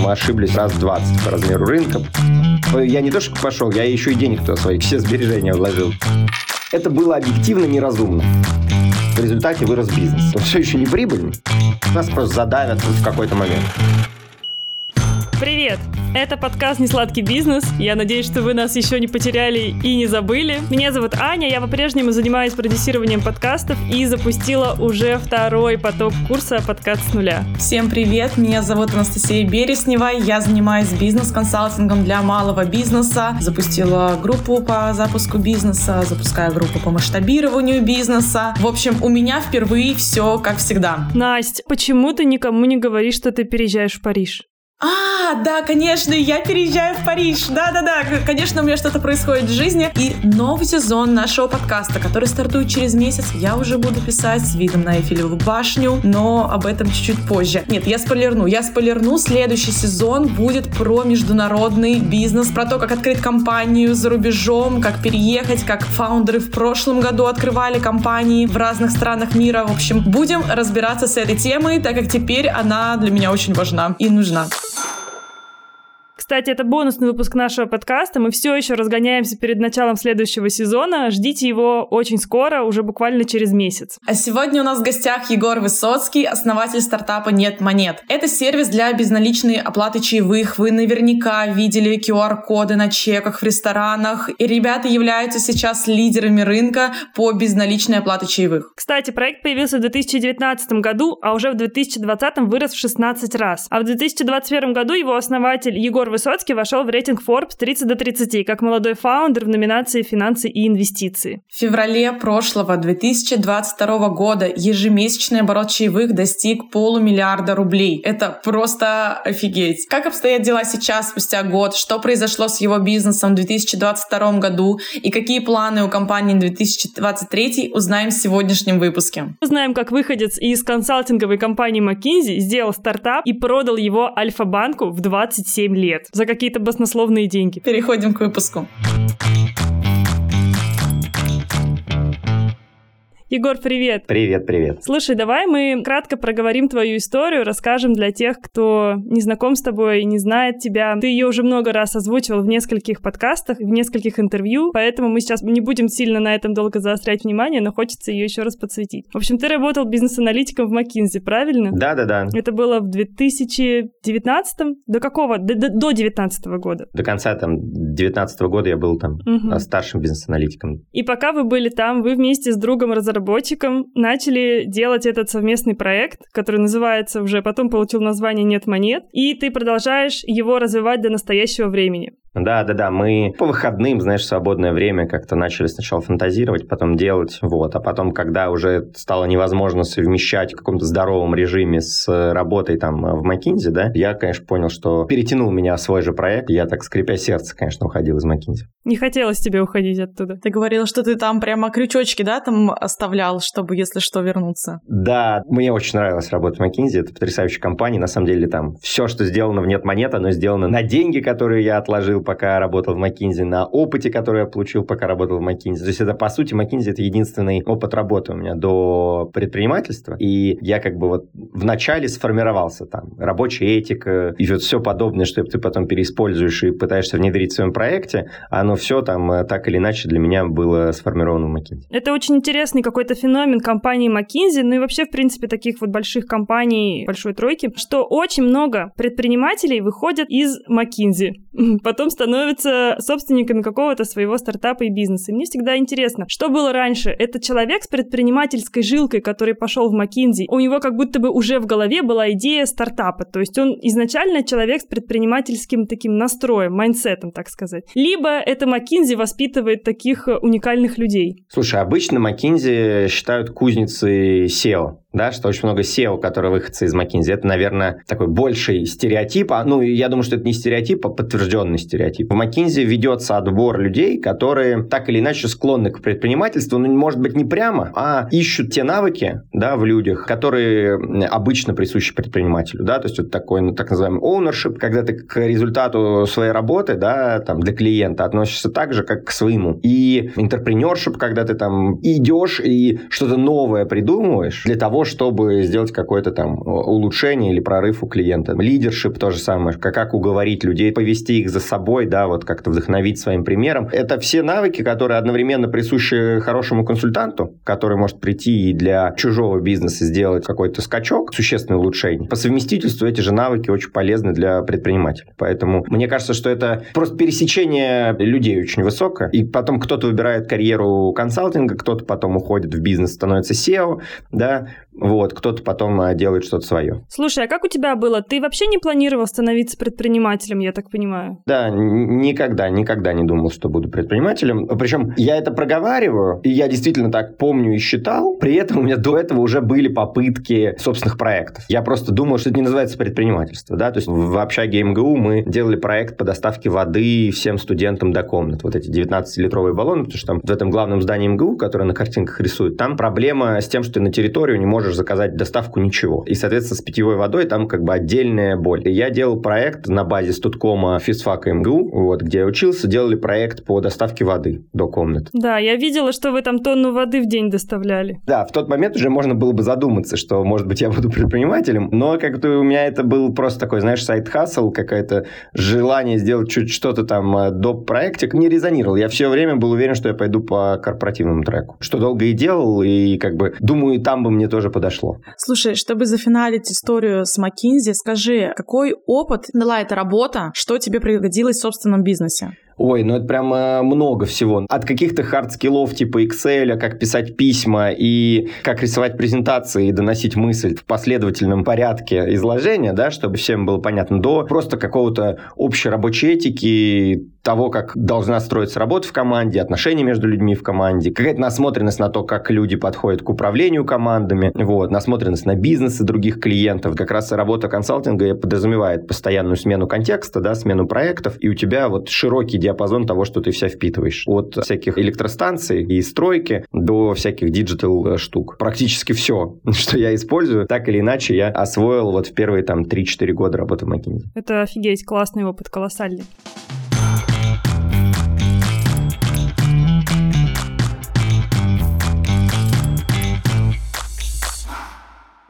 Мы ошиблись раз 20 по размеру рынка. Я не то что пошел, я еще и денег туда свои все сбережения вложил. Это было объективно неразумно. В результате вырос бизнес. Он все еще не прибыльный. Нас просто задавят в какой-то момент. Привет! Это подкаст «Несладкий бизнес». Я надеюсь, что вы нас еще не потеряли и не забыли. Меня зовут Аня, я по-прежнему занимаюсь продюсированием подкастов и запустила уже второй поток курса «Подкаст с нуля». Всем привет, меня зовут Анастасия Береснева, я занимаюсь бизнес-консалтингом для малого бизнеса, запустила группу по запуску бизнеса, запускаю группу по масштабированию бизнеса. В общем, у меня впервые все как всегда. Настя, почему ты никому не говоришь, что ты переезжаешь в Париж? А, да, конечно, я переезжаю в Париж. Да-да-да, конечно, у меня что-то происходит в жизни. И новый сезон нашего подкаста, который стартует через месяц, я уже буду писать с видом на Эйфелеву башню, но об этом чуть-чуть позже. Нет, я спойлерну. Я спойлерну. Следующий сезон будет про международный бизнес, про то, как открыть компанию за рубежом, как переехать, как фаундеры в прошлом году открывали компании в разных странах мира. В общем, будем разбираться с этой темой, так как теперь она для меня очень важна и нужна. Peace. Кстати, это бонусный выпуск нашего подкаста. Мы все еще разгоняемся перед началом следующего сезона. Ждите его очень скоро, уже буквально через месяц. А сегодня у нас в гостях Егор Высоцкий, основатель стартапа «Нет монет». Это сервис для безналичной оплаты чаевых. Вы наверняка видели QR-коды на чеках в ресторанах. И ребята являются сейчас лидерами рынка по безналичной оплате чаевых. Кстати, проект появился в 2019 году, а уже в 2020 вырос в 16 раз. А в 2021 году его основатель Егор Высоцкий Высоцкий вошел в рейтинг Forbes 30 до 30 как молодой фаундер в номинации «Финансы и инвестиции». В феврале прошлого 2022 года ежемесячный оборот чаевых достиг полумиллиарда рублей. Это просто офигеть. Как обстоят дела сейчас, спустя год? Что произошло с его бизнесом в 2022 году? И какие планы у компании в 2023 узнаем в сегодняшнем выпуске. Узнаем, как выходец из консалтинговой компании McKinsey сделал стартап и продал его Альфа-банку в 27 лет за какие-то баснословные деньги. Переходим к выпуску. Егор, привет. Привет, привет. Слушай, давай мы кратко проговорим твою историю, расскажем для тех, кто не знаком с тобой и не знает тебя. Ты ее уже много раз озвучивал в нескольких подкастах, в нескольких интервью, поэтому мы сейчас не будем сильно на этом долго заострять внимание, но хочется ее еще раз подсветить. В общем, ты работал бизнес-аналитиком в McKinsey, правильно? Да, да, да. Это было в 2019 До какого? До, до, до 19 года? До конца там 19 года я был там угу. старшим бизнес-аналитиком. И пока вы были там, вы вместе с другом разработали разработчикам, начали делать этот совместный проект, который называется уже, потом получил название «Нет монет», и ты продолжаешь его развивать до настоящего времени. Да, да, да. Мы по выходным, знаешь, свободное время как-то начали сначала фантазировать, потом делать. Вот. А потом, когда уже стало невозможно совмещать в каком-то здоровом режиме с работой там в McKinsey, да, я, конечно, понял, что перетянул меня свой же проект. Я так, скрипя сердце, конечно, уходил из McKinsey. Не хотелось тебе уходить оттуда. Ты говорил, что ты там прямо крючочки, да, там оставлял, чтобы, если что, вернуться. Да, мне очень нравилась работа в McKinsey. Это потрясающая компания. На самом деле там все, что сделано в «Нет монет», оно сделано на деньги, которые я отложил пока работал в McKinsey, на опыте, который я получил, пока работал в McKinsey. То есть это, по сути, McKinsey это единственный опыт работы у меня до предпринимательства. И я как бы вот вначале сформировался там. Рабочая этика и вот все подобное, что ты потом переиспользуешь и пытаешься внедрить в своем проекте, оно все там э, так или иначе для меня было сформировано в McKinsey. Это очень интересный какой-то феномен компании McKinsey, ну и вообще, в принципе, таких вот больших компаний, большой тройки, что очень много предпринимателей выходят из McKinsey. Потом становятся собственниками какого-то своего стартапа и бизнеса. И мне всегда интересно, что было раньше? Это человек с предпринимательской жилкой, который пошел в McKinsey, у него как будто бы уже в голове была идея стартапа, то есть он изначально человек с предпринимательским таким настроем, mindset ом, так сказать. Либо это McKinsey воспитывает таких уникальных людей. Слушай, обычно McKinsey считают кузницей SEO да, что очень много SEO, которые выходцы из McKinsey. Это, наверное, такой больший стереотип. А, ну, я думаю, что это не стереотип, а подтвержденный стереотип. В McKinsey ведется отбор людей, которые так или иначе склонны к предпринимательству, ну, может быть, не прямо, а ищут те навыки, да, в людях, которые обычно присущи предпринимателю, да, то есть вот такой, ну, так называемый ownership, когда ты к результату своей работы, да, там, для клиента относишься так же, как к своему. И интерпренершип, когда ты там идешь и что-то новое придумываешь для того, чтобы сделать какое-то там улучшение или прорыв у клиента. Лидершип то же самое, как, как уговорить людей, повести их за собой, да, вот как-то вдохновить своим примером. Это все навыки, которые одновременно присущи хорошему консультанту, который может прийти и для чужого бизнеса сделать какой-то скачок, существенное улучшение. По совместительству эти же навыки очень полезны для предпринимателя. Поэтому мне кажется, что это просто пересечение людей очень высокое. И потом кто-то выбирает карьеру консалтинга, кто-то потом уходит в бизнес, становится SEO, да, вот, кто-то потом а, делает что-то свое. Слушай, а как у тебя было? Ты вообще не планировал становиться предпринимателем, я так понимаю? Да, никогда, никогда не думал, что буду предпринимателем. Причем я это проговариваю, и я действительно так помню и считал. При этом у меня до этого уже были попытки собственных проектов. Я просто думал, что это не называется предпринимательство, да, то есть в общаге МГУ мы делали проект по доставке воды всем студентам до комнат. Вот эти 19-литровые баллоны, потому что там в этом главном здании МГУ, которое на картинках рисует, там проблема с тем, что ты на территорию не можешь можешь заказать доставку ничего. И, соответственно, с питьевой водой там как бы отдельная боль. И я делал проект на базе студкома физфака МГУ, вот, где я учился, делали проект по доставке воды до комнат. Да, я видела, что вы там тонну воды в день доставляли. Да, в тот момент уже можно было бы задуматься, что, может быть, я буду предпринимателем, но как-то у меня это был просто такой, знаешь, сайт-хасл, какое-то желание сделать чуть что-то там э, до проектик не резонировал. Я все время был уверен, что я пойду по корпоративному треку. Что долго и делал, и как бы думаю, там бы мне тоже подошло. Слушай, чтобы зафиналить историю с McKinsey, скажи, какой опыт дала эта работа, что тебе пригодилось в собственном бизнесе? Ой, ну это прям много всего. От каких-то hard skill ов типа Excel, как писать письма и как рисовать презентации и доносить мысль в последовательном порядке изложения, да, чтобы всем было понятно, до просто какого-то общей рабочей этики, того, как должна строиться работа в команде, отношения между людьми в команде, какая-то насмотренность на то, как люди подходят к управлению командами, вот, насмотренность на бизнес и других клиентов. Как раз работа консалтинга подразумевает постоянную смену контекста, да, смену проектов, и у тебя вот широкий диапазон того, что ты вся впитываешь. От всяких электростанций и стройки до всяких digital э, штук. Практически все, что я использую, так или иначе я освоил вот в первые там 3-4 года работы в McKinsey. Это офигеть, классный опыт, колоссальный.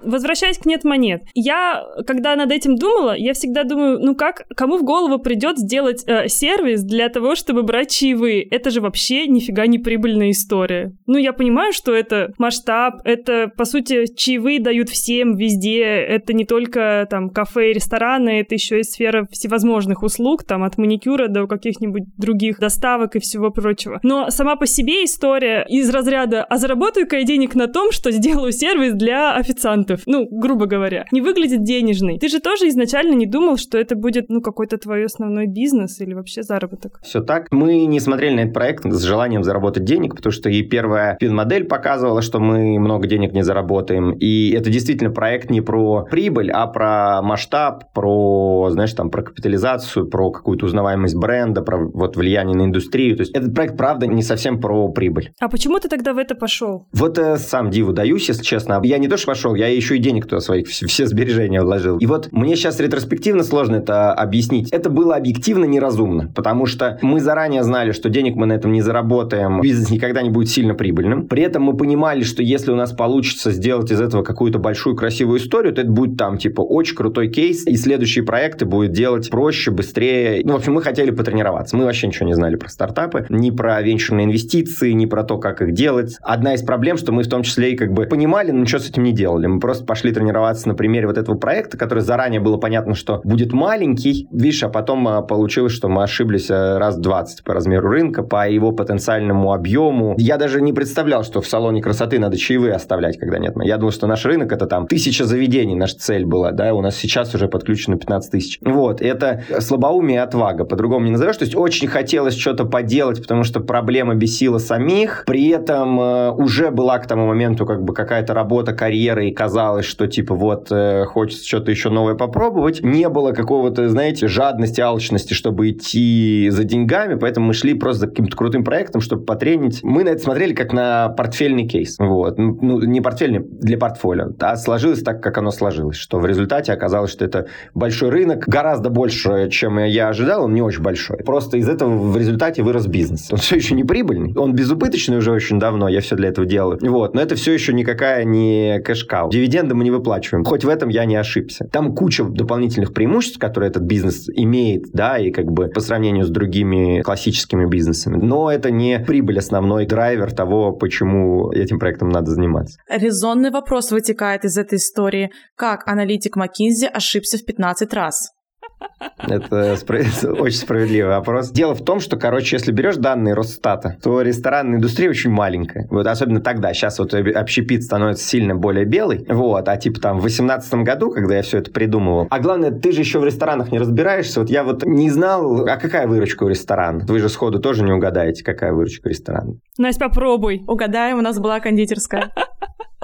Возвращаясь к нет монет, я, когда над этим думала, я всегда думаю, ну как, кому в голову придет сделать э, сервис для того, чтобы брать чаевые? Это же вообще нифига не прибыльная история. Ну, я понимаю, что это масштаб, это, по сути, чаевые дают всем, везде, это не только там кафе и рестораны, это еще и сфера всевозможных услуг, там от маникюра до каких-нибудь других доставок и всего прочего. Но сама по себе история из разряда «а заработаю-ка я денег на том, что сделаю сервис для официантов» продуктов, ну, грубо говоря, не выглядит денежный. Ты же тоже изначально не думал, что это будет, ну, какой-то твой основной бизнес или вообще заработок? Все так. Мы не смотрели на этот проект с желанием заработать денег, потому что и первая пин-модель показывала, что мы много денег не заработаем. И это действительно проект не про прибыль, а про масштаб, про, знаешь, там, про капитализацию, про какую-то узнаваемость бренда, про вот влияние на индустрию. То есть этот проект, правда, не совсем про прибыль. А почему ты тогда в это пошел? Вот э, сам диву даюсь, если честно. Я не то, что пошел, я и еще и денег туда своих, все, все сбережения вложил. И вот мне сейчас ретроспективно сложно это объяснить. Это было объективно неразумно, потому что мы заранее знали, что денег мы на этом не заработаем, бизнес никогда не будет сильно прибыльным. При этом мы понимали, что если у нас получится сделать из этого какую-то большую красивую историю, то это будет там типа очень крутой кейс, и следующие проекты будет делать проще, быстрее. Ну, в общем, мы хотели потренироваться. Мы вообще ничего не знали про стартапы, ни про венчурные инвестиции, ни про то, как их делать. Одна из проблем, что мы в том числе и как бы понимали, но ничего с этим не делали. Мы просто пошли тренироваться на примере вот этого проекта, который заранее было понятно, что будет маленький, видишь, а потом а, получилось, что мы ошиблись а, раз 20 по размеру рынка, по его потенциальному объему. Я даже не представлял, что в салоне красоты надо чаевые оставлять, когда нет. Я думал, что наш рынок это там тысяча заведений, наша цель была, да, у нас сейчас уже подключено 15 тысяч. Вот, это слабоумие и отвага, по-другому не назовешь. То есть очень хотелось что-то поделать, потому что проблема бесила самих, при этом э, уже была к тому моменту как бы какая-то работа, карьера и казалось казалось, что типа вот э, хочется что-то еще новое попробовать. Не было какого-то, знаете, жадности, алчности, чтобы идти за деньгами, поэтому мы шли просто за каким-то крутым проектом, чтобы потренить. Мы на это смотрели как на портфельный кейс. Вот. Ну, не портфельный для портфолио, а сложилось так, как оно сложилось, что в результате оказалось, что это большой рынок, гораздо больше, чем я ожидал, он не очень большой. Просто из этого в результате вырос бизнес. Он все еще не прибыльный, он безубыточный уже очень давно, я все для этого делаю. Вот. Но это все еще никакая не кэшкау. Дивиденды мы не выплачиваем. Хоть в этом я не ошибся. Там куча дополнительных преимуществ, которые этот бизнес имеет, да, и как бы по сравнению с другими классическими бизнесами. Но это не прибыль основной драйвер того, почему этим проектом надо заниматься. Резонный вопрос вытекает из этой истории. Как аналитик McKinsey ошибся в 15 раз? Это очень справедливый вопрос. Дело в том, что, короче, если берешь данные Росстата, то ресторанная индустрия очень маленькая. Вот особенно тогда. Сейчас вот общепит становится сильно более белый. Вот. А типа там в 2018 году, когда я все это придумывал. А главное, ты же еще в ресторанах не разбираешься. Вот я вот не знал, а какая выручка у ресторана? Вы же сходу тоже не угадаете, какая выручка у ресторана. Настя, попробуй. Угадаем, у нас была кондитерская.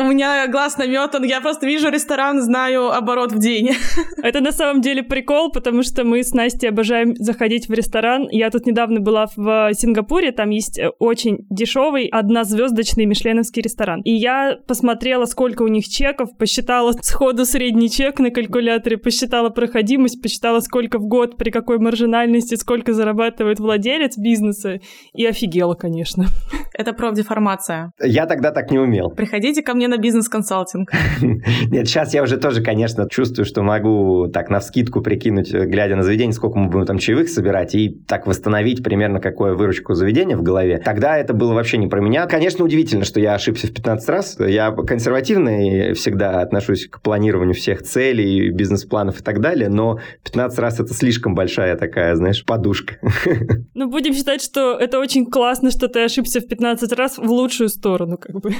У меня глаз наметан, я просто вижу ресторан, знаю оборот в день. Это на самом деле прикол, потому что мы с Настей обожаем заходить в ресторан. Я тут недавно была в Сингапуре, там есть э, очень дешевый однозвездочный мишленовский ресторан. И я посмотрела, сколько у них чеков, посчитала сходу средний чек на калькуляторе, посчитала проходимость, посчитала, сколько в год, при какой маржинальности, сколько зарабатывает владелец бизнеса, и офигела, конечно. Это профдеформация. Я тогда так не умел. Приходите ко мне на бизнес-консалтинг. Нет, сейчас я уже тоже, конечно, чувствую, что могу так на вскидку прикинуть, глядя на заведение, сколько мы будем там чаевых собирать, и так восстановить примерно какое выручку заведения в голове. Тогда это было вообще не про меня. Конечно, удивительно, что я ошибся в 15 раз. Я консервативный всегда отношусь к планированию всех целей, бизнес-планов и так далее, но 15 раз это слишком большая такая, знаешь, подушка. Ну, будем считать, что это очень классно, что ты ошибся в 15 раз в лучшую сторону, как бы.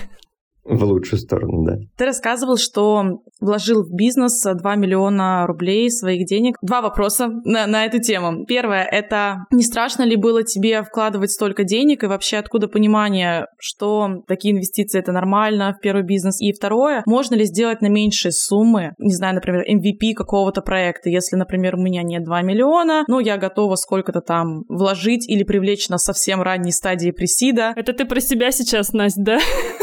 В лучшую сторону, да. Ты рассказывал, что вложил в бизнес 2 миллиона рублей своих денег. Два вопроса на, на эту тему. Первое, это не страшно ли было тебе вкладывать столько денег и вообще откуда понимание, что такие инвестиции это нормально в первый бизнес? И второе, можно ли сделать на меньшие суммы, не знаю, например, MVP какого-то проекта, если, например, у меня нет 2 миллиона, но я готова сколько-то там вложить или привлечь на совсем ранней стадии пресида. Это ты про себя сейчас, Настя, да?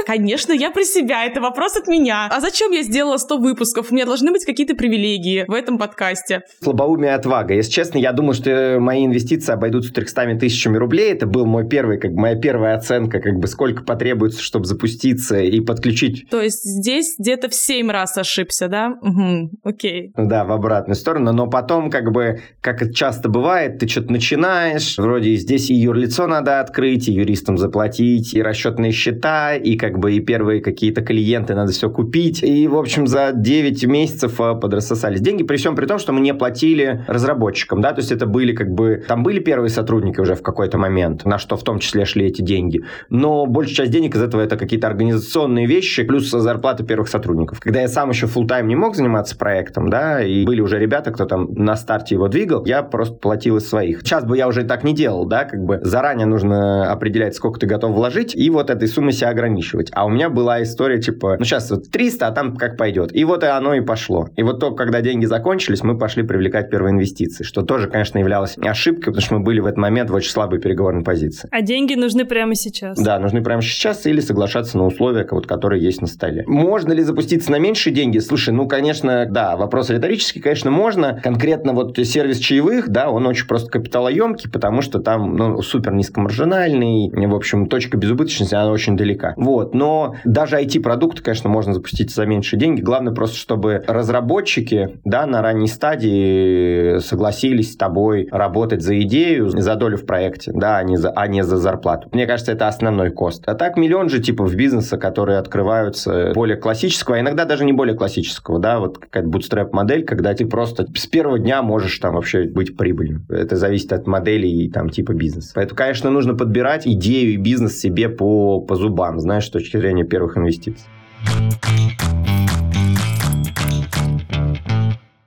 Конечно, я про себя, это вопрос от меня. А зачем я сделала 100 выпусков? У меня должны быть какие-то привилегии в этом подкасте. Слабоумие отвага. Если честно, я думаю, что мои инвестиции обойдутся 300 тысячами рублей. Это был мой первый, как бы, моя первая оценка, как бы сколько потребуется, чтобы запуститься и подключить. То есть здесь где-то в 7 раз ошибся, да? Угу, окей. Да, в обратную сторону. Но потом, как бы, как это часто бывает, ты что-то начинаешь, вроде здесь и юрлицо надо открыть, и юристам заплатить, и расчетные счета, и как бы и первые какие-то клиенты, надо все купить. И, в общем, за 9 месяцев а, подрассосались деньги, при всем при том, что мы не платили разработчикам, да, то есть это были как бы, там были первые сотрудники уже в какой-то момент, на что в том числе шли эти деньги, но большая часть денег из этого это какие-то организационные вещи, плюс зарплата первых сотрудников. Когда я сам еще full тайм не мог заниматься проектом, да, и были уже ребята, кто там на старте его двигал, я просто платил из своих. Сейчас бы я уже так не делал, да, как бы заранее нужно определять, сколько ты готов вложить, и вот этой суммой себя ограничивать. А у меня была история, типа, ну сейчас вот 300, а там как пойдет. И вот и оно и пошло. И вот только когда деньги закончились, мы пошли привлекать первые инвестиции, что тоже, конечно, являлось ошибкой, потому что мы были в этот момент в очень слабой переговорной позиции. А деньги нужны прямо сейчас. Да, нужны прямо сейчас или соглашаться на условия, вот, которые есть на столе. Можно ли запуститься на меньшие деньги? Слушай, ну, конечно, да, вопрос риторический, конечно, можно. Конкретно вот сервис чаевых, да, он очень просто капиталоемкий, потому что там, ну, супер низкомаржинальный, в общем, точка безубыточности, она очень далека. Вот, но даже IT-продукты, конечно, можно запустить за меньшие деньги. Главное просто, чтобы разработчики да, на ранней стадии согласились с тобой работать за идею, за долю в проекте, да, а не за, а не за зарплату. Мне кажется, это основной кост. А так миллион же типов бизнеса, которые открываются более классического, а иногда даже не более классического, да, вот какая-то bootstrap-модель, когда ты просто с первого дня можешь там вообще быть прибыльным. Это зависит от модели и там типа бизнеса. Поэтому, конечно, нужно подбирать идею и бизнес себе по, по зубам, знаешь, с точки зрения первых инвестиций.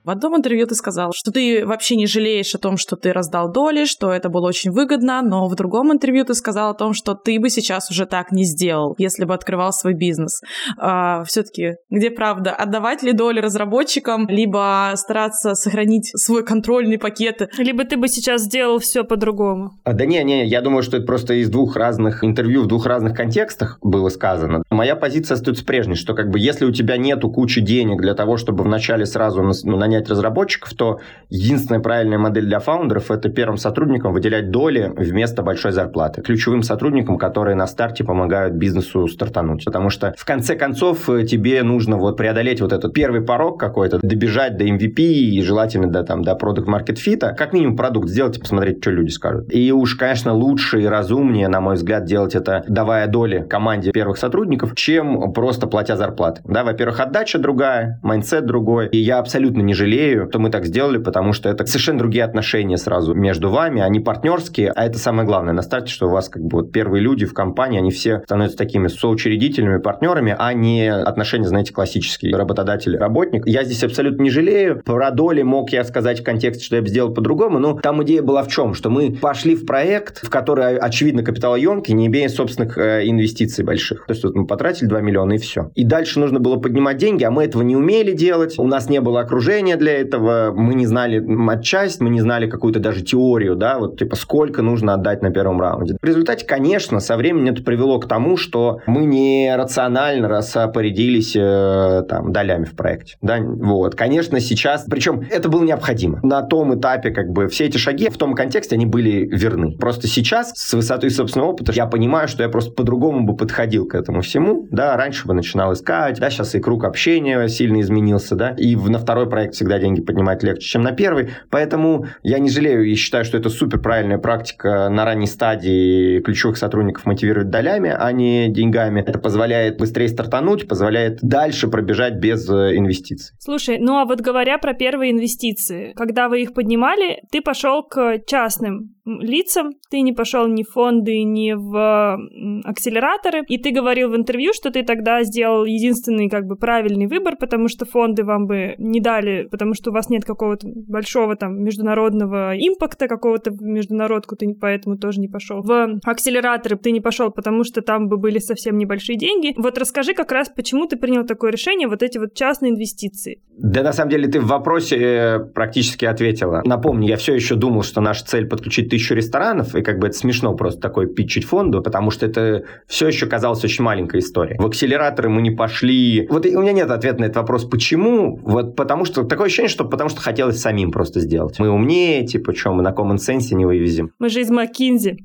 В одном интервью ты сказал, что ты вообще не жалеешь о том, что ты раздал доли, что это было очень выгодно, но в другом интервью ты сказал о том, что ты бы сейчас уже так не сделал, если бы открывал свой бизнес. А, все-таки, где правда? Отдавать ли доли разработчикам, либо стараться сохранить свой контрольный пакет? Либо ты бы сейчас сделал все по-другому? А, да не, не, я думаю, что это просто из двух разных интервью в двух разных контекстах было сказано. Моя позиция остается прежней, что как бы если у тебя нету кучи денег для того, чтобы вначале сразу ну, нанять разработчиков, то единственная правильная модель для фаундеров – это первым сотрудникам выделять доли вместо большой зарплаты. Ключевым сотрудникам, которые на старте помогают бизнесу стартануть. Потому что в конце концов э, тебе нужно вот преодолеть вот этот первый порог какой-то, добежать до MVP и желательно до, там, до продукт market fit, как минимум продукт сделать и посмотреть, что люди скажут. И уж, конечно, лучше и разумнее, на мой взгляд, делать это, давая доли команде первых сотрудников, чем просто платя зарплаты. Да, во-первых, отдача другая, mindset другой. И я абсолютно не жалею, что мы так сделали, потому что это совершенно другие отношения сразу между вами, они партнерские, а это самое главное на старте, что у вас как бы вот первые люди в компании, они все становятся такими соучредителями, партнерами, а не отношения, знаете, классические работодатель-работник. Я здесь абсолютно не жалею. Про доли мог я сказать в контексте, что я бы сделал по-другому, но там идея была в чем? Что мы пошли в проект, в который, очевидно, капиталоемкий, не имея собственных э, инвестиций больших. То есть вот мы потратили 2 миллиона и все. И дальше нужно было поднимать деньги, а мы этого не умели делать. У нас не было окружения для этого, мы не знали отчасть, мы не знали какую-то даже теорию, да, вот типа сколько нужно отдать на первом раунде. В результате, конечно, со временем это привело к тому, что мы не рационально распорядились э, там долями в проекте, да, вот. Конечно, сейчас, причем это было необходимо. На том этапе, как бы, все эти шаги в том контексте, они были верны. Просто сейчас, с высоты собственного опыта, я понимаю, что я просто по-другому бы подходил к этому всему, да, раньше бы начинал искать, да, сейчас и круг общения сильно изменился, да, и на второй проект всегда деньги поднимать легче, чем на первый, поэтому я не жалею и считаю, что это супер правильная практика на ранней стадии ключевых сотрудников мотивировать долями, а не деньгами. Это позволяет быстрее стартануть, позволяет дальше пробежать без э, инвестиций. Слушай, ну а вот говоря про первые инвестиции, когда вы их поднимали, ты пошел к частным лицам, ты не пошел ни в фонды, ни в акселераторы, и ты говорил в интервью, что ты тогда сделал единственный как бы правильный выбор, потому что фонды вам бы не дали, потому что у вас нет какого-то большого там международного импакта, какого-то международку ты поэтому тоже не пошел. В акселераторы ты не пошел, потому что там бы были совсем небольшие деньги. Вот расскажи как раз, почему ты принял такое решение, вот эти вот частные инвестиции. Да, на самом деле ты в вопросе э, практически ответила. Напомню, я все еще думал, что наша цель подключить тысячу ресторанов, и как бы это смешно просто такой питчить фонду, потому что это все еще казалось очень маленькой историей. В акселераторы мы не пошли. Вот у меня нет ответа на этот вопрос, почему. Вот потому что такое ощущение, что потому что хотелось самим просто сделать. Мы умнее, типа, что мы на common sense не вывезем. Мы же из Маккинзи.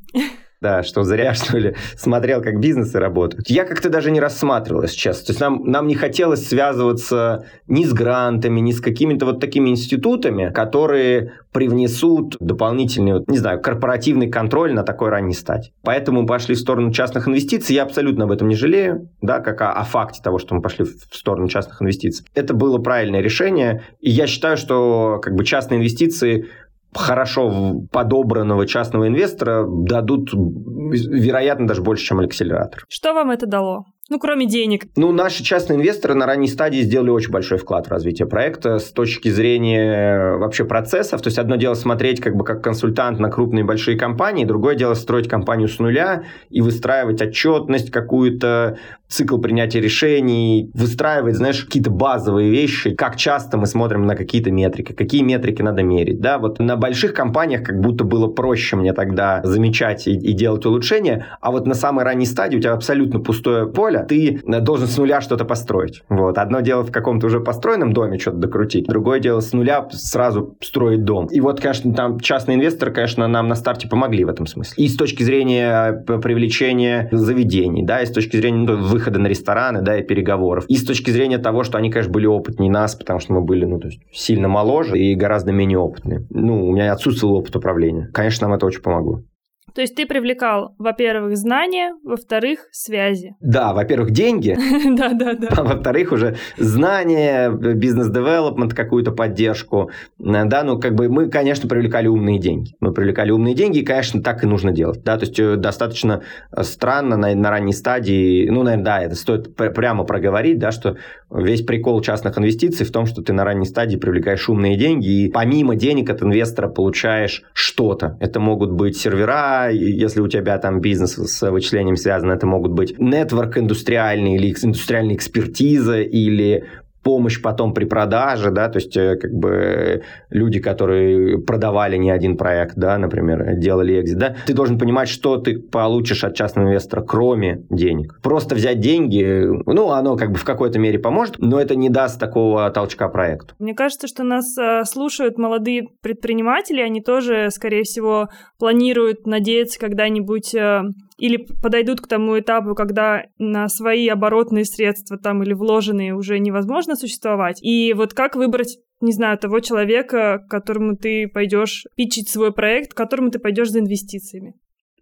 Да, что зря, что ли, смотрел, как бизнесы работают. Я как-то даже не рассматривал, если честно. То есть нам, нам не хотелось связываться ни с грантами, ни с какими-то вот такими институтами, которые привнесут дополнительный, не знаю, корпоративный контроль на такой ранней стадии. Поэтому мы пошли в сторону частных инвестиций. Я абсолютно об этом не жалею, да, как о, о факте того, что мы пошли в сторону частных инвестиций. Это было правильное решение. И я считаю, что как бы частные инвестиции хорошо подобранного частного инвестора дадут, вероятно, даже больше, чем акселератор. Что вам это дало? Ну, кроме денег. Ну, наши частные инвесторы на ранней стадии сделали очень большой вклад в развитие проекта с точки зрения вообще процессов. То есть, одно дело смотреть как бы как консультант на крупные большие компании, другое дело строить компанию с нуля и выстраивать отчетность какую-то, цикл принятия решений, выстраивать, знаешь, какие-то базовые вещи, как часто мы смотрим на какие-то метрики, какие метрики надо мерить, да, вот на больших компаниях как будто было проще мне тогда замечать и, и делать улучшения, а вот на самой ранней стадии у тебя абсолютно пустое поле, ты должен с нуля что-то построить, вот, одно дело в каком-то уже построенном доме что-то докрутить, другое дело с нуля сразу строить дом, и вот, конечно, там частные инвесторы, конечно, нам на старте помогли в этом смысле, и с точки зрения э, привлечения заведений, да, и с точки зрения ну, выхода на рестораны, да, и переговоров. И с точки зрения того, что они, конечно, были опытнее нас, потому что мы были, ну, то есть сильно моложе и гораздо менее опытные. Ну, у меня отсутствовал опыт управления. Конечно, нам это очень помогло. То есть ты привлекал, во-первых, знания, во-вторых, связи. Да, во-первых, деньги. Да, да, да. А во-вторых, уже знания, бизнес-девелопмент, какую-то поддержку. Да, ну, как бы мы, конечно, привлекали умные деньги. Мы привлекали умные деньги, и, конечно, так и нужно делать. Да, то есть э, достаточно странно на, на ранней стадии, ну, наверное, да, это стоит прямо проговорить, да, что весь прикол частных инвестиций в том, что ты на ранней стадии привлекаешь умные деньги, и помимо денег от инвестора получаешь что-то. Это могут быть сервера, если у тебя там бизнес с вычислением связан, это могут быть нетворк индустриальный или индустриальная экспертиза или помощь потом при продаже, да, то есть э, как бы люди, которые продавали не один проект, да, например, делали экзит, да, ты должен понимать, что ты получишь от частного инвестора, кроме денег. Просто взять деньги, ну, оно как бы в какой-то мере поможет, но это не даст такого толчка проекту. Мне кажется, что нас э, слушают молодые предприниматели, они тоже, скорее всего, планируют надеяться когда-нибудь э, или подойдут к тому этапу, когда на свои оборотные средства там или вложенные уже невозможно существовать. И вот как выбрать не знаю, того человека, к которому ты пойдешь питчить свой проект, к которому ты пойдешь за инвестициями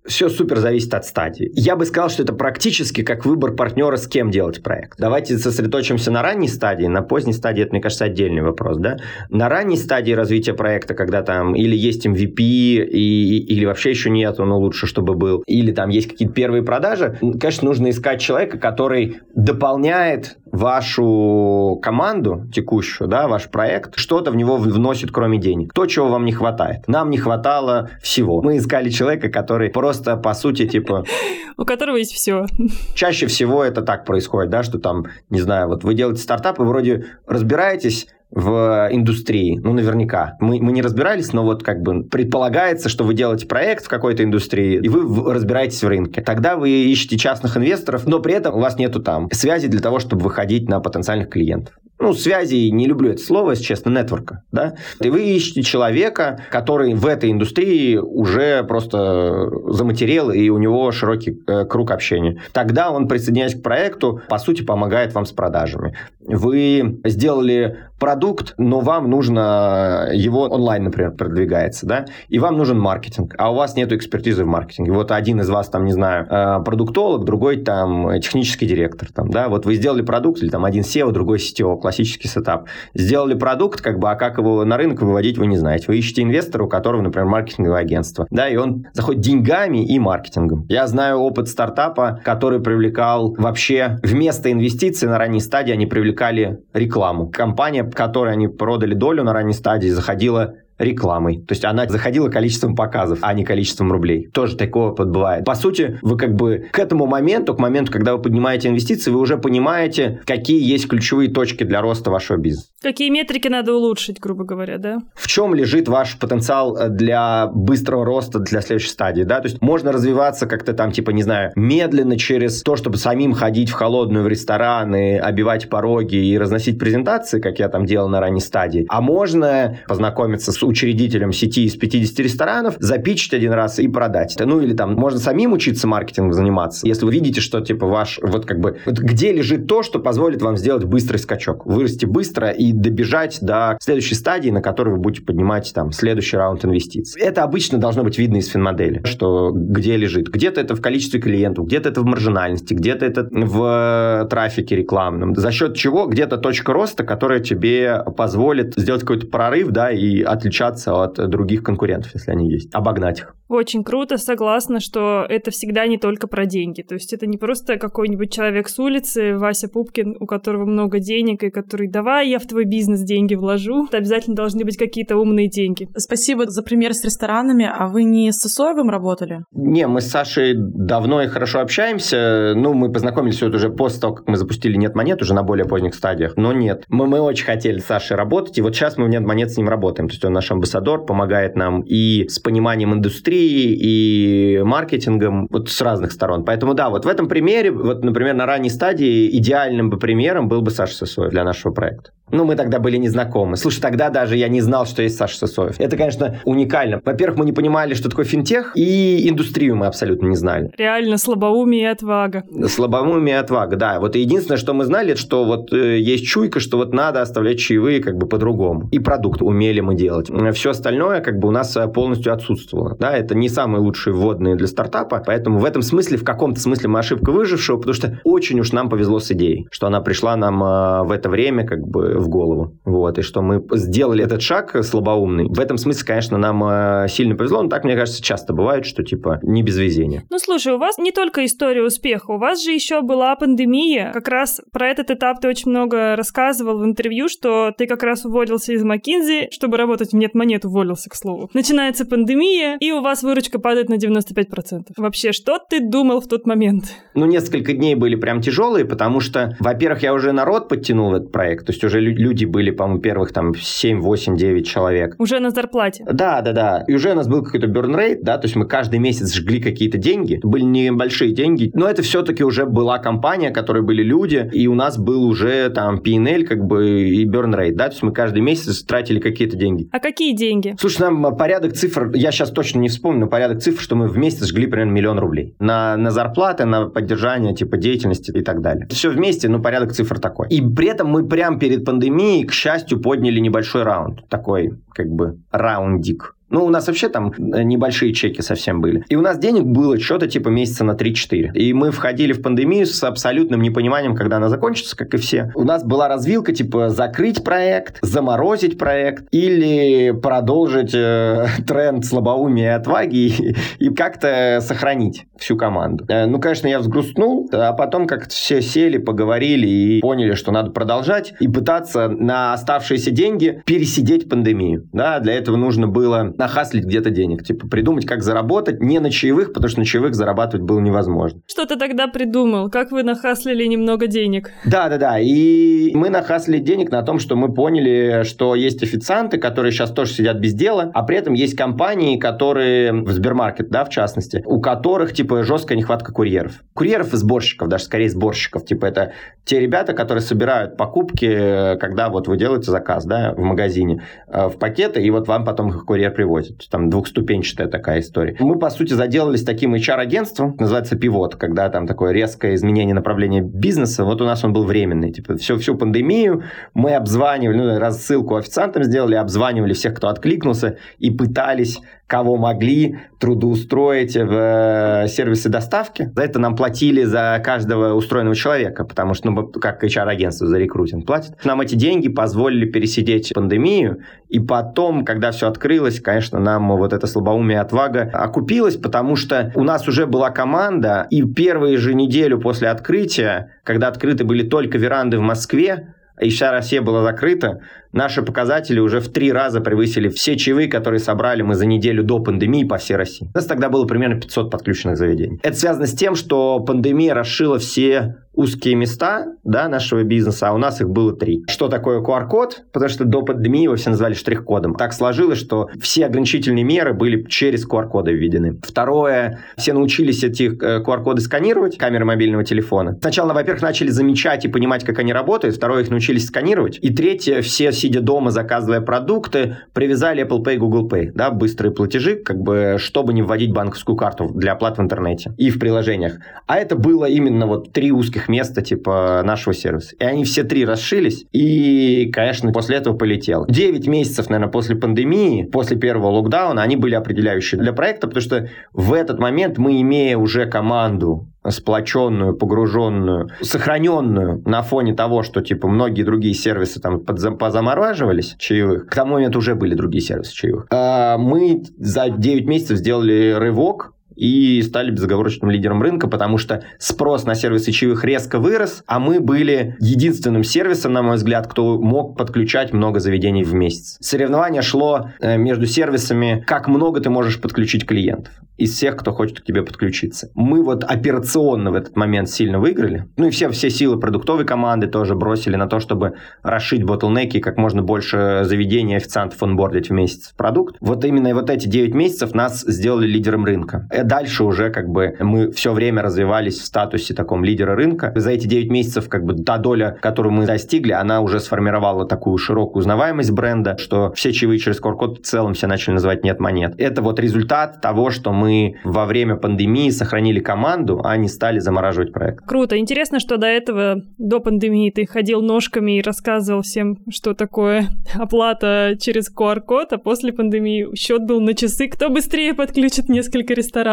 все супер зависит от стадии. Я бы сказал, что это практически как выбор партнера, с кем делать проект. Давайте сосредоточимся на ранней стадии, на поздней стадии, это, мне кажется, отдельный вопрос. Да? На ранней стадии развития проекта, когда там или есть MVP, и, или вообще еще нету, но лучше, чтобы был, или там есть какие-то первые продажи, конечно, нужно искать человека, который дополняет вашу команду текущую, да, ваш проект, что-то в него вносит, кроме денег. То, чего вам не хватает. Нам не хватало всего. Мы искали человека, который просто, по сути, типа... У которого есть все. Чаще всего это так происходит, да, что там, не знаю, вот вы делаете стартап, и вроде разбираетесь, в индустрии, ну, наверняка. Мы, мы не разбирались, но вот как бы предполагается, что вы делаете проект в какой-то индустрии, и вы разбираетесь в рынке. Тогда вы ищете частных инвесторов, но при этом у вас нету там связи для того, чтобы выходить на потенциальных клиентов ну, связи, не люблю это слово, если честно, нетворка, да, и вы ищете человека, который в этой индустрии уже просто заматерел, и у него широкий э, круг общения. Тогда он, присоединяясь к проекту, по сути, помогает вам с продажами. Вы сделали продукт, но вам нужно его онлайн, например, продвигается, да, и вам нужен маркетинг, а у вас нет экспертизы в маркетинге. Вот один из вас, там, не знаю, э, продуктолог, другой там технический директор, там, да, вот вы сделали продукт, или там один CEO, другой CTO, классический setup. Сделали продукт, как бы, а как его на рынок выводить, вы не знаете. Вы ищете инвестора, у которого, например, маркетинговое агентство, да, и он заходит деньгами и маркетингом. Я знаю опыт стартапа, который привлекал вообще вместо инвестиций на ранней стадии, они привлекали рекламу. Компания, которой они продали долю на ранней стадии, заходила рекламой. То есть она заходила количеством показов, а не количеством рублей. Тоже такое опыт бывает. По сути, вы как бы к этому моменту, к моменту, когда вы поднимаете инвестиции, вы уже понимаете, какие есть ключевые точки для роста вашего бизнеса. Какие метрики надо улучшить, грубо говоря, да? В чем лежит ваш потенциал э, для быстрого роста для следующей стадии, да? То есть можно развиваться как-то там, типа, не знаю, медленно через то, чтобы самим ходить в холодную в рестораны, обивать пороги и разносить презентации, как я там делал на ранней стадии. А можно познакомиться с учредителем сети из 50 ресторанов, запичить один раз и продать. Ну или там можно самим учиться маркетингом заниматься. Если вы видите, что типа ваш, вот как бы, вот где лежит то, что позволит вам сделать быстрый скачок, вырасти быстро и добежать до следующей стадии, на которой вы будете поднимать там следующий раунд инвестиций. Это обычно должно быть видно из финмодели, что где лежит. Где-то это в количестве клиентов, где-то это в маржинальности, где-то это в трафике рекламном. За счет чего где-то точка роста, которая тебе позволит сделать какой-то прорыв, да, и отличаться отличаться от других конкурентов, если они есть, обогнать их. Очень круто, согласна, что это всегда не только про деньги. То есть это не просто какой-нибудь человек с улицы, Вася Пупкин, у которого много денег, и который «давай я в твой бизнес деньги вложу». Это обязательно должны быть какие-то умные деньги. Спасибо за пример с ресторанами. А вы не с Сосоевым работали? Не, мы с Сашей давно и хорошо общаемся. Ну, мы познакомились вот уже после того, как мы запустили «Нет монет», уже на более поздних стадиях. Но нет, мы, мы очень хотели с Сашей работать, и вот сейчас мы в «Нет монет» с ним работаем. То есть он наш амбассадор, помогает нам и с пониманием индустрии, и маркетингом, вот с разных сторон. Поэтому да, вот в этом примере, вот, например, на ранней стадии идеальным бы примером был бы Саша Сосоев для нашего проекта. Ну, мы тогда были незнакомы. Слушай, тогда даже я не знал, что есть Саша Сосоев. Это, конечно, уникально. Во-первых, мы не понимали, что такое финтех, и индустрию мы абсолютно не знали. Реально, слабоумие и отвага. Слабоумие и отвага, да. Вот единственное, что мы знали, что вот э, есть чуйка, что вот надо оставлять чаевые как бы по-другому. И продукт умели мы делать. Все остальное как бы у нас э, полностью отсутствовало. Да, это это не самые лучшие вводные для стартапа, поэтому в этом смысле, в каком-то смысле мы ошибка выжившего, потому что очень уж нам повезло с идеей, что она пришла нам э, в это время как бы в голову, вот, и что мы сделали этот шаг слабоумный. В этом смысле, конечно, нам э, сильно повезло, но так, мне кажется, часто бывает, что типа не без везения. Ну, слушай, у вас не только история успеха, у вас же еще была пандемия. Как раз про этот этап ты очень много рассказывал в интервью, что ты как раз уволился из McKinsey, чтобы работать в нет монет уволился, к слову. Начинается пандемия, и у вас выручка падает на 95%. Вообще, что ты думал в тот момент? Ну, несколько дней были прям тяжелые, потому что, во-первых, я уже народ подтянул в этот проект, то есть уже люди были, по-моему, первых там 7, 8, 9 человек. Уже на зарплате? Да, да, да. И уже у нас был какой-то rate, да, то есть мы каждый месяц жгли какие-то деньги. Были небольшие деньги, но это все-таки уже была компания, в которой были люди, и у нас был уже там P&L как бы и burn rate, да, то есть мы каждый месяц тратили какие-то деньги. А какие деньги? Слушай, нам порядок цифр, я сейчас точно не вспомню, но порядок цифр, что мы в месяц жгли примерно миллион рублей. На, на зарплаты, на поддержание типа деятельности и так далее. Все вместе, ну, порядок цифр такой. И при этом мы прям перед пандемией, к счастью, подняли небольшой раунд. Такой, как бы, раундик. Ну, у нас вообще там э, небольшие чеки совсем были. И у нас денег было что-то типа месяца на 3-4. И мы входили в пандемию с абсолютным непониманием, когда она закончится, как и все. У нас была развилка типа закрыть проект, заморозить проект или продолжить э, тренд слабоумия и отваги и, и как-то сохранить всю команду. Э, ну, конечно, я взгрустнул, а потом как-то все сели, поговорили и поняли, что надо продолжать и пытаться на оставшиеся деньги пересидеть пандемию. Да, для этого нужно было нахаслить где-то денег. Типа придумать, как заработать не на чаевых, потому что на чаевых зарабатывать было невозможно. Что ты тогда придумал? Как вы нахаслили немного денег? Да-да-да. И мы нахаслили денег на том, что мы поняли, что есть официанты, которые сейчас тоже сидят без дела, а при этом есть компании, которые в Сбермаркет, да, в частности, у которых, типа, жесткая нехватка курьеров. Курьеров и сборщиков, даже скорее сборщиков. Типа, это те ребята, которые собирают покупки, когда вот вы делаете заказ, да, в магазине, э, в пакеты, и вот вам потом их курьер привозят. Там двухступенчатая такая история. Мы, по сути, заделались таким HR-агентством, называется пивот, когда там такое резкое изменение направления бизнеса. Вот у нас он был временный. Типа всю, всю пандемию мы обзванивали, ну, рассылку официантам сделали, обзванивали всех, кто откликнулся, и пытались кого могли трудоустроить в э, сервисы доставки. За это нам платили за каждого устроенного человека, потому что, ну, как HR-агентство за рекрутинг платит. Нам эти деньги позволили пересидеть пандемию, и потом, когда все открылось, конечно, нам вот эта слабоумие отвага окупилась, потому что у нас уже была команда, и первые же неделю после открытия, когда открыты были только веранды в Москве, и вся Россия была закрыта, наши показатели уже в три раза превысили все чаевые, которые собрали мы за неделю до пандемии по всей России. У нас тогда было примерно 500 подключенных заведений. Это связано с тем, что пандемия расшила все узкие места да, нашего бизнеса, а у нас их было три. Что такое QR-код? Потому что до пандемии его все называли штрих-кодом. Так сложилось, что все ограничительные меры были через QR-коды введены. Второе, все научились эти э, QR-коды сканировать, камеры мобильного телефона. Сначала, во-первых, начали замечать и понимать, как они работают. Второе, их научились сканировать. И третье, все сидя дома, заказывая продукты, привязали Apple Pay, Google Pay, да, быстрые платежи, как бы, чтобы не вводить банковскую карту для оплат в интернете и в приложениях. А это было именно вот три узких места, типа, нашего сервиса. И они все три расшились, и, конечно, после этого полетел. Девять месяцев, наверное, после пандемии, после первого локдауна, они были определяющие для проекта, потому что в этот момент мы, имея уже команду сплоченную, погруженную, сохраненную на фоне того, что типа многие другие сервисы там позамораживались чаевых. К тому моменту уже были другие сервисы чаевых. А мы за 9 месяцев сделали рывок и стали безоговорочным лидером рынка, потому что спрос на сервисы чаевых резко вырос, а мы были единственным сервисом, на мой взгляд, кто мог подключать много заведений в месяц. Соревнование шло э, между сервисами, как много ты можешь подключить клиентов из всех, кто хочет к тебе подключиться. Мы вот операционно в этот момент сильно выиграли. Ну и все, все силы продуктовой команды тоже бросили на то, чтобы расшить ботлнеки и как можно больше заведений официантов онбордить в месяц в продукт. Вот именно вот эти 9 месяцев нас сделали лидером рынка дальше уже как бы мы все время развивались в статусе таком лидера рынка. За эти 9 месяцев как бы та доля, которую мы достигли, она уже сформировала такую широкую узнаваемость бренда, что все чаевые через QR-код в целом все начали называть «нет монет». Это вот результат того, что мы во время пандемии сохранили команду, а не стали замораживать проект. Круто. Интересно, что до этого, до пандемии, ты ходил ножками и рассказывал всем, что такое оплата через QR-код, а после пандемии счет был на часы. Кто быстрее подключит несколько ресторанов?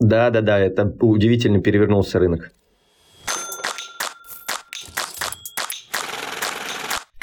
Да-да-да, это удивительно перевернулся рынок.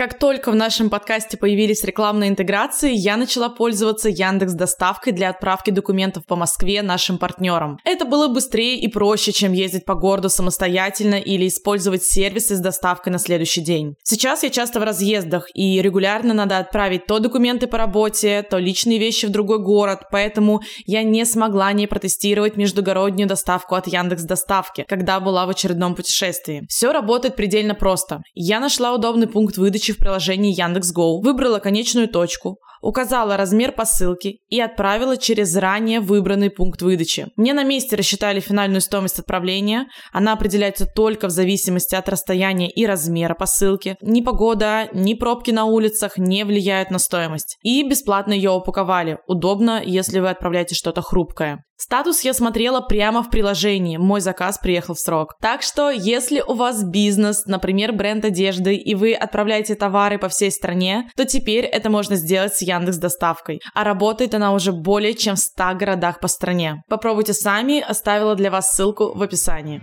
Как только в нашем подкасте появились рекламные интеграции, я начала пользоваться Яндекс Доставкой для отправки документов по Москве нашим партнерам. Это было быстрее и проще, чем ездить по городу самостоятельно или использовать сервисы с доставкой на следующий день. Сейчас я часто в разъездах, и регулярно надо отправить то документы по работе, то личные вещи в другой город, поэтому я не смогла не протестировать междугороднюю доставку от Яндекс Доставки, когда была в очередном путешествии. Все работает предельно просто. Я нашла удобный пункт выдачи в приложении Яндекс.Го, выбрала конечную точку, указала размер посылки и отправила через ранее выбранный пункт выдачи. Мне на месте рассчитали финальную стоимость отправления. Она определяется только в зависимости от расстояния и размера посылки. Ни погода, ни пробки на улицах не влияют на стоимость. И бесплатно ее упаковали. Удобно, если вы отправляете что-то хрупкое. Статус я смотрела прямо в приложении. Мой заказ приехал в срок. Так что, если у вас бизнес, например, бренд одежды, и вы отправляете товары по всей стране, то теперь это можно сделать с Яндекс Доставкой. А работает она уже более чем в 100 городах по стране. Попробуйте сами, оставила для вас ссылку в описании.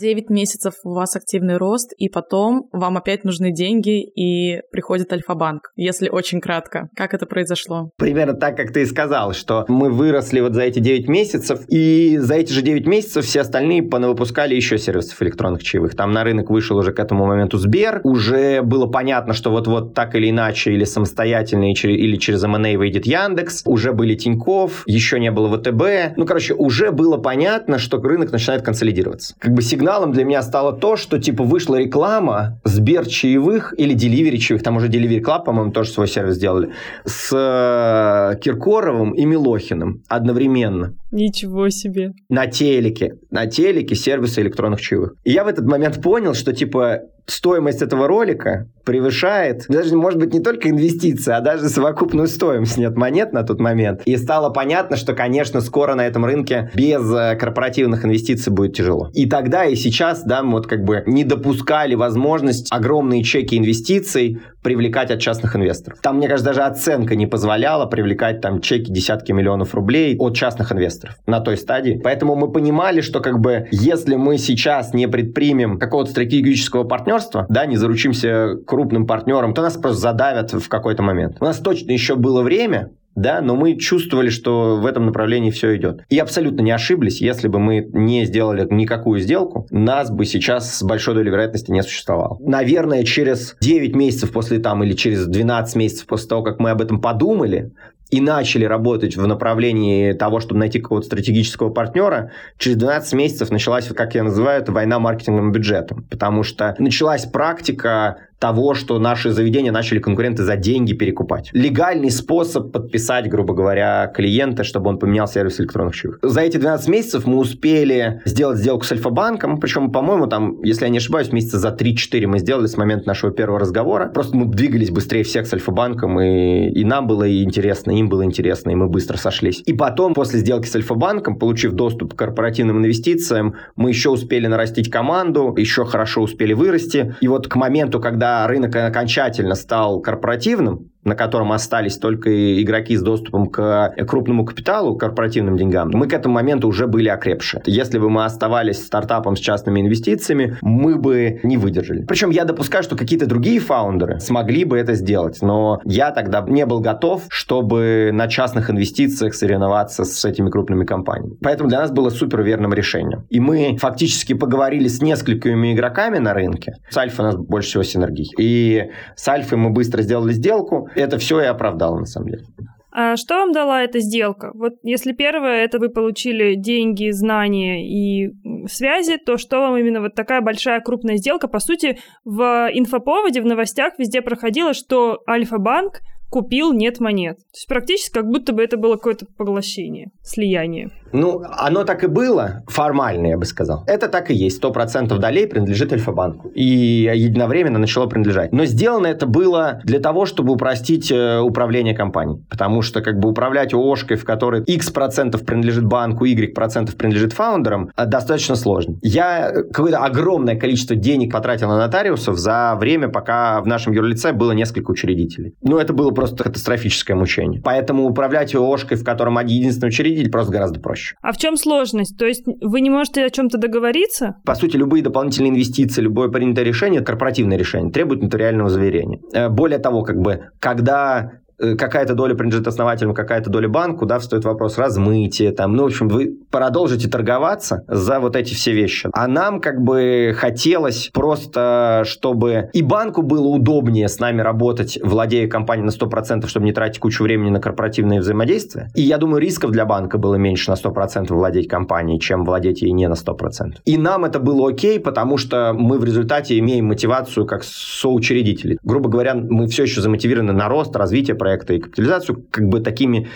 9 месяцев у вас активный рост, и потом вам опять нужны деньги, и приходит Альфа-банк, если очень кратко. Как это произошло? Примерно так, как ты и сказал, что мы выросли вот за эти 9 месяцев, и за эти же 9 месяцев все остальные понавыпускали еще сервисов электронных чаевых. Там на рынок вышел уже к этому моменту Сбер, уже было понятно, что вот-вот так или иначе, или самостоятельно, или через M&A выйдет Яндекс, уже были Тиньков, еще не было ВТБ. Ну, короче, уже было понятно, что рынок начинает консолидироваться. Как бы сигнал сигналом для меня стало то, что типа вышла реклама Сбер чаевых или Delivery чаевых, там уже Delivery Club, по-моему, тоже свой сервис сделали, с э, Киркоровым и Милохиным одновременно. Ничего себе. На телеке. На телеке сервисы электронных чаевых. И я в этот момент понял, что типа стоимость этого ролика превышает, даже, может быть, не только инвестиции, а даже совокупную стоимость нет монет на тот момент. И стало понятно, что, конечно, скоро на этом рынке без э, корпоративных инвестиций будет тяжело. И тогда, и сейчас, да, мы вот как бы не допускали возможность огромные чеки инвестиций привлекать от частных инвесторов. Там, мне кажется, даже оценка не позволяла привлекать там чеки десятки миллионов рублей от частных инвесторов на той стадии. Поэтому мы понимали, что как бы если мы сейчас не предпримем какого-то стратегического партнерства, да, не заручимся крупным партнером, то нас просто задавят в какой-то момент. У нас точно еще было время, да, но мы чувствовали, что в этом направлении все идет. И абсолютно не ошиблись, если бы мы не сделали никакую сделку, нас бы сейчас с большой долей вероятности не существовало. Наверное, через 9 месяцев после там или через 12 месяцев после того, как мы об этом подумали, и начали работать в направлении того, чтобы найти какого-то стратегического партнера, через 12 месяцев началась, как я называю, это война маркетинговым бюджетом. Потому что началась практика того, что наши заведения начали конкуренты за деньги перекупать. Легальный способ подписать, грубо говоря, клиента, чтобы он поменял сервис электронных чаевых. За эти 12 месяцев мы успели сделать сделку с Альфа-банком, причем, по-моему, там, если я не ошибаюсь, месяца за 3-4 мы сделали с момента нашего первого разговора. Просто мы двигались быстрее всех с Альфа-банком, и, и нам было и интересно, им было интересно, и мы быстро сошлись. И потом, после сделки с Альфа-банком, получив доступ к корпоративным инвестициям, мы еще успели нарастить команду, еще хорошо успели вырасти. И вот к моменту, когда рынок окончательно стал корпоративным, на котором остались только игроки с доступом к крупному капиталу, корпоративным деньгам, мы к этому моменту уже были окрепшие. Если бы мы оставались стартапом с частными инвестициями, мы бы не выдержали. Причем я допускаю, что какие-то другие фаундеры смогли бы это сделать, но я тогда не был готов, чтобы на частных инвестициях соревноваться с этими крупными компаниями. Поэтому для нас было супер верным решением. И мы фактически поговорили с несколькими игроками на рынке. С Альфа у нас больше всего синергий. И с Альфой мы быстро сделали сделку, это все и оправдало, на самом деле. А что вам дала эта сделка? Вот если первое, это вы получили деньги, знания и связи, то что вам именно вот такая большая крупная сделка? По сути, в инфоповоде, в новостях везде проходило, что Альфа-банк купил нет монет. То есть практически как будто бы это было какое-то поглощение, слияние. Ну, оно так и было, формально, я бы сказал. Это так и есть. 100% долей принадлежит Альфа-банку. И единовременно начало принадлежать. Но сделано это было для того, чтобы упростить э, управление компанией. Потому что как бы управлять ООшкой, в которой X процентов принадлежит банку, Y процентов принадлежит фаундерам, э, достаточно сложно. Я какое-то огромное количество денег потратил на нотариусов за время, пока в нашем юрлице было несколько учредителей. Ну, это было просто катастрофическое мучение. Поэтому управлять ООшкой, в котором один единственный учредитель, просто гораздо проще проще. А в чем сложность? То есть вы не можете о чем-то договориться? По сути, любые дополнительные инвестиции, любое принятое решение, корпоративное решение, требует нотариального заверения. Э, более того, как бы, когда какая-то доля принадлежит основателям, какая-то доля банку, да, встает вопрос размытия, там, ну, в общем, вы продолжите торговаться за вот эти все вещи. А нам как бы хотелось просто, чтобы и банку было удобнее с нами работать, владея компанией на 100%, чтобы не тратить кучу времени на корпоративные взаимодействия. И я думаю, рисков для банка было меньше на 100% владеть компанией, чем владеть ей не на 100%. И нам это было окей, потому что мы в результате имеем мотивацию как соучредители. Грубо говоря, мы все еще замотивированы на рост, развитие проекта, проекта и капитализацию как бы такими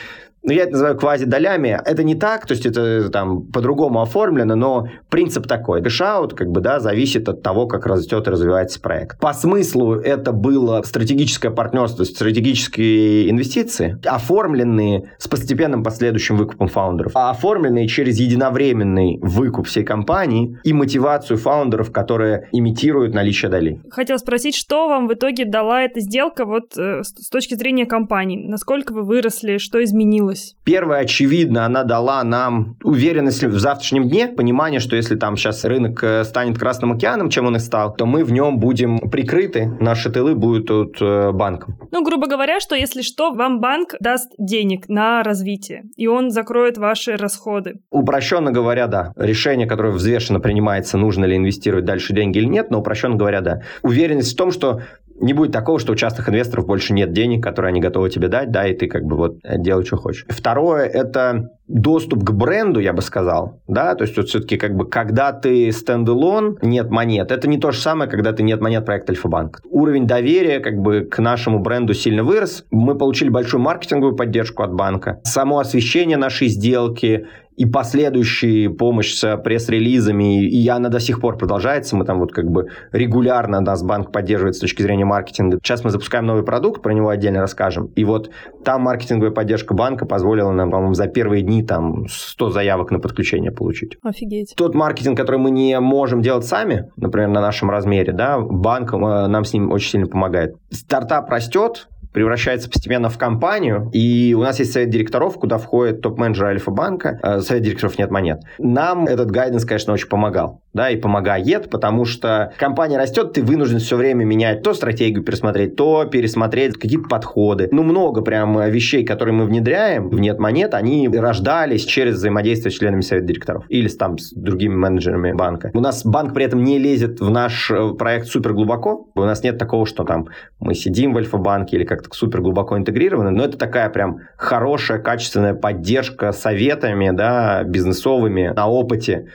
ну, я это называю квази-долями. Это не так, то есть это там по-другому оформлено, но принцип такой. Cash-out, как бы, да, зависит от того, как растет и развивается проект. По смыслу это было стратегическое партнерство, стратегические инвестиции, оформленные с постепенным последующим выкупом фаундеров, а оформленные через единовременный выкуп всей компании и мотивацию фаундеров, которые имитируют наличие долей. Хотел спросить, что вам в итоге дала эта сделка вот э, с точки зрения компании? Насколько вы выросли, что изменилось? Изменилось? Первое, очевидно, она дала нам уверенность в завтрашнем дне, понимание, что если там сейчас рынок э, станет Красным океаном, чем он и стал, то мы в нем будем прикрыты, наши тылы будут тут э, банком. Ну, грубо говоря, что если что, вам банк даст денег на развитие, и он закроет ваши расходы. Упрощенно говоря, да. Решение, которое взвешенно принимается, нужно ли инвестировать дальше деньги или нет, но упрощенно говоря, да. Уверенность в том, что не будет такого, что у частных инвесторов больше нет денег, которые они готовы тебе дать, да, и ты как бы вот делай, что хочешь. Второе – это доступ к бренду, я бы сказал, да, то есть вот все-таки как бы когда ты стендалон, нет монет, это не то же самое, когда ты нет монет проекта Альфа-банк. Уровень доверия как бы к нашему бренду сильно вырос, мы получили большую маркетинговую поддержку от банка, само освещение нашей сделки, и последующая помощь с пресс-релизами, и она до сих пор продолжается. Мы там вот как бы регулярно нас банк поддерживает с точки зрения маркетинга. Сейчас мы запускаем новый продукт, про него отдельно расскажем. И вот там маркетинговая поддержка банка позволила нам, по-моему, за первые дни там 100 заявок на подключение получить. Офигеть. Тот маркетинг, который мы не можем делать сами, например, на нашем размере, да, банк э, нам с ним очень сильно помогает. Стартап растет, превращается постепенно в компанию, и у нас есть совет директоров, куда входит топ-менеджер Альфа-банка, э, совет директоров нет монет. Нам этот гайденс, конечно, очень помогал, да, и помогает, потому что компания растет, ты вынужден все время менять то стратегию пересмотреть, то пересмотреть какие-то подходы. Ну, много прям вещей, которые мы внедряем в нет монет, они рождались через взаимодействие с членами совета директоров или с, там с другими менеджерами банка. У нас банк при этом не лезет в наш э, проект супер глубоко, у нас нет такого, что там мы сидим в Альфа-банке или как супер глубоко интегрированы, но это такая прям хорошая, качественная поддержка советами, да, бизнесовыми на опыте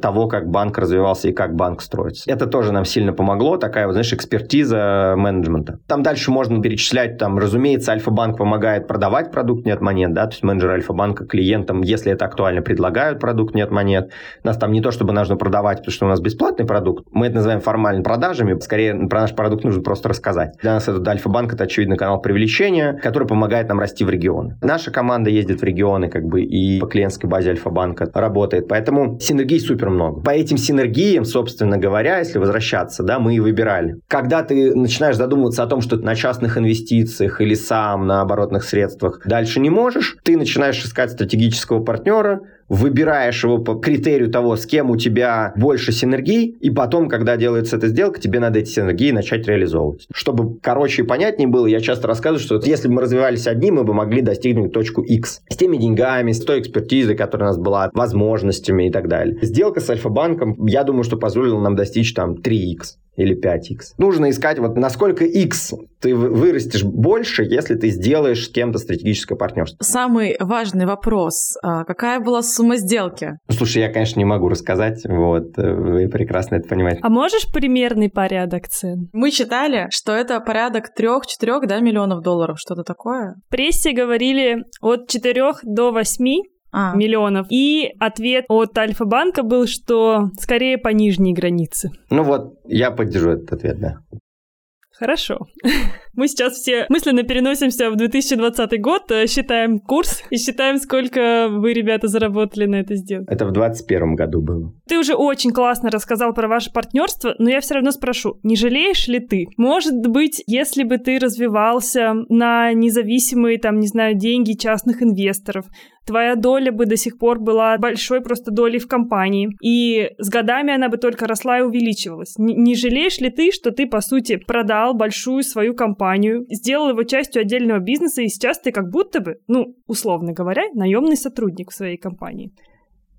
того, как банк развивался и как банк строится. Это тоже нам сильно помогло, такая, вот, знаешь, экспертиза менеджмента. Там дальше можно перечислять, там, разумеется, Альфа-банк помогает продавать продукт нет монет, да, то есть менеджеры Альфа-банка клиентам, если это актуально, предлагают продукт нет монет. Нас там не то, чтобы нужно продавать, потому что у нас бесплатный продукт, мы это называем формально продажами, скорее про наш продукт нужно просто рассказать. Для нас этот Альфа-банк это, очевидно, канал привлечения, который помогает нам расти в регионы. Наша команда ездит в регионы, как бы, и по клиентской базе Альфа-банка работает, поэтому синергии супер много. По этим синергиям, собственно говоря, если возвращаться, да, мы и выбирали. Когда ты начинаешь задумываться о том, что на частных инвестициях или сам на оборотных средствах дальше не можешь, ты начинаешь искать стратегического партнера, выбираешь его по критерию того, с кем у тебя больше синергий, и потом, когда делается эта сделка, тебе надо эти синергии начать реализовывать. Чтобы короче и понятнее было, я часто рассказываю, что если бы мы развивались одни, мы бы могли достигнуть точку X. С теми деньгами, с той экспертизой, которая у нас была, возможностями и так далее. Сделка с Альфа-банком, я думаю, что позволила нам достичь там 3X. Или 5x. Нужно искать, вот насколько x ты вырастешь больше, если ты сделаешь с кем-то стратегическое партнерство. Самый важный вопрос. А какая была сумма сделки? Ну, слушай, я, конечно, не могу рассказать, вот, э, вы прекрасно это понимаете. А можешь примерный порядок цен? Мы читали, что это порядок 3-4 да, миллионов долларов, что-то такое. В прессе говорили от 4 до 8 а. миллионов. И ответ от Альфа-банка был, что скорее по нижней границе. Ну вот, я поддержу этот ответ, да. Хорошо. Мы сейчас все мысленно переносимся в 2020 год, э, считаем курс и считаем, сколько вы, ребята, заработали на это сделать. Это в 2021 году было. Ты уже очень классно рассказал про ваше партнерство, но я все равно спрошу, не жалеешь ли ты? Может быть, если бы ты развивался на независимые, там, не знаю, деньги частных инвесторов, твоя доля бы до сих пор была большой просто долей в компании. И с годами она бы только росла и увеличивалась. Н- не жалеешь ли ты, что ты, по сути, продал большую свою компанию, сделал его частью отдельного бизнеса, и сейчас ты как будто бы, ну, условно говоря, наемный сотрудник в своей компании?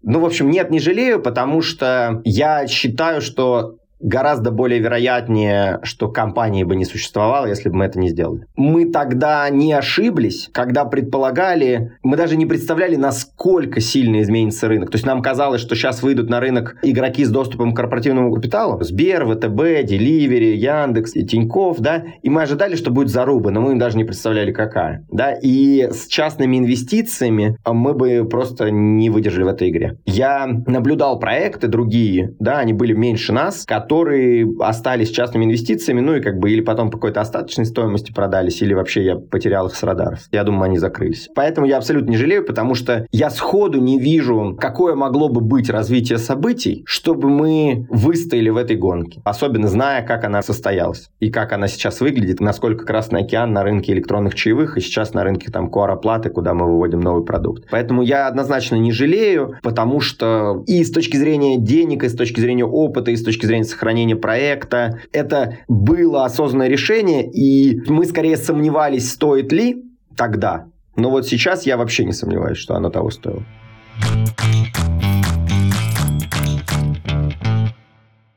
Ну, в общем, нет, не жалею, потому что я считаю, что гораздо более вероятнее, что компании бы не существовало, если бы мы это не сделали. Мы тогда не ошиблись, когда предполагали, мы даже не представляли, насколько сильно изменится рынок. То есть нам казалось, что сейчас выйдут на рынок игроки с доступом к корпоративному капиталу. Сбер, ВТБ, Деливери, Яндекс, Тиньков, да, и мы ожидали, что будет заруба, но мы даже не представляли, какая. Да, и с частными инвестициями мы бы просто не выдержали в этой игре. Я наблюдал проекты другие, да, они были меньше нас, которые которые остались частными инвестициями, ну и как бы или потом по какой-то остаточной стоимости продались, или вообще я потерял их с радаров. Я думаю, они закрылись. Поэтому я абсолютно не жалею, потому что я сходу не вижу, какое могло бы быть развитие событий, чтобы мы выстояли в этой гонке. Особенно зная, как она состоялась и как она сейчас выглядит, насколько Красный океан на рынке электронных чаевых и сейчас на рынке там QR-оплаты, куда мы выводим новый продукт. Поэтому я однозначно не жалею, потому что и с точки зрения денег, и с точки зрения опыта, и с точки зрения сохранения сохранения проекта. Это было осознанное решение, и мы скорее сомневались, стоит ли тогда. Но вот сейчас я вообще не сомневаюсь, что оно того стоило.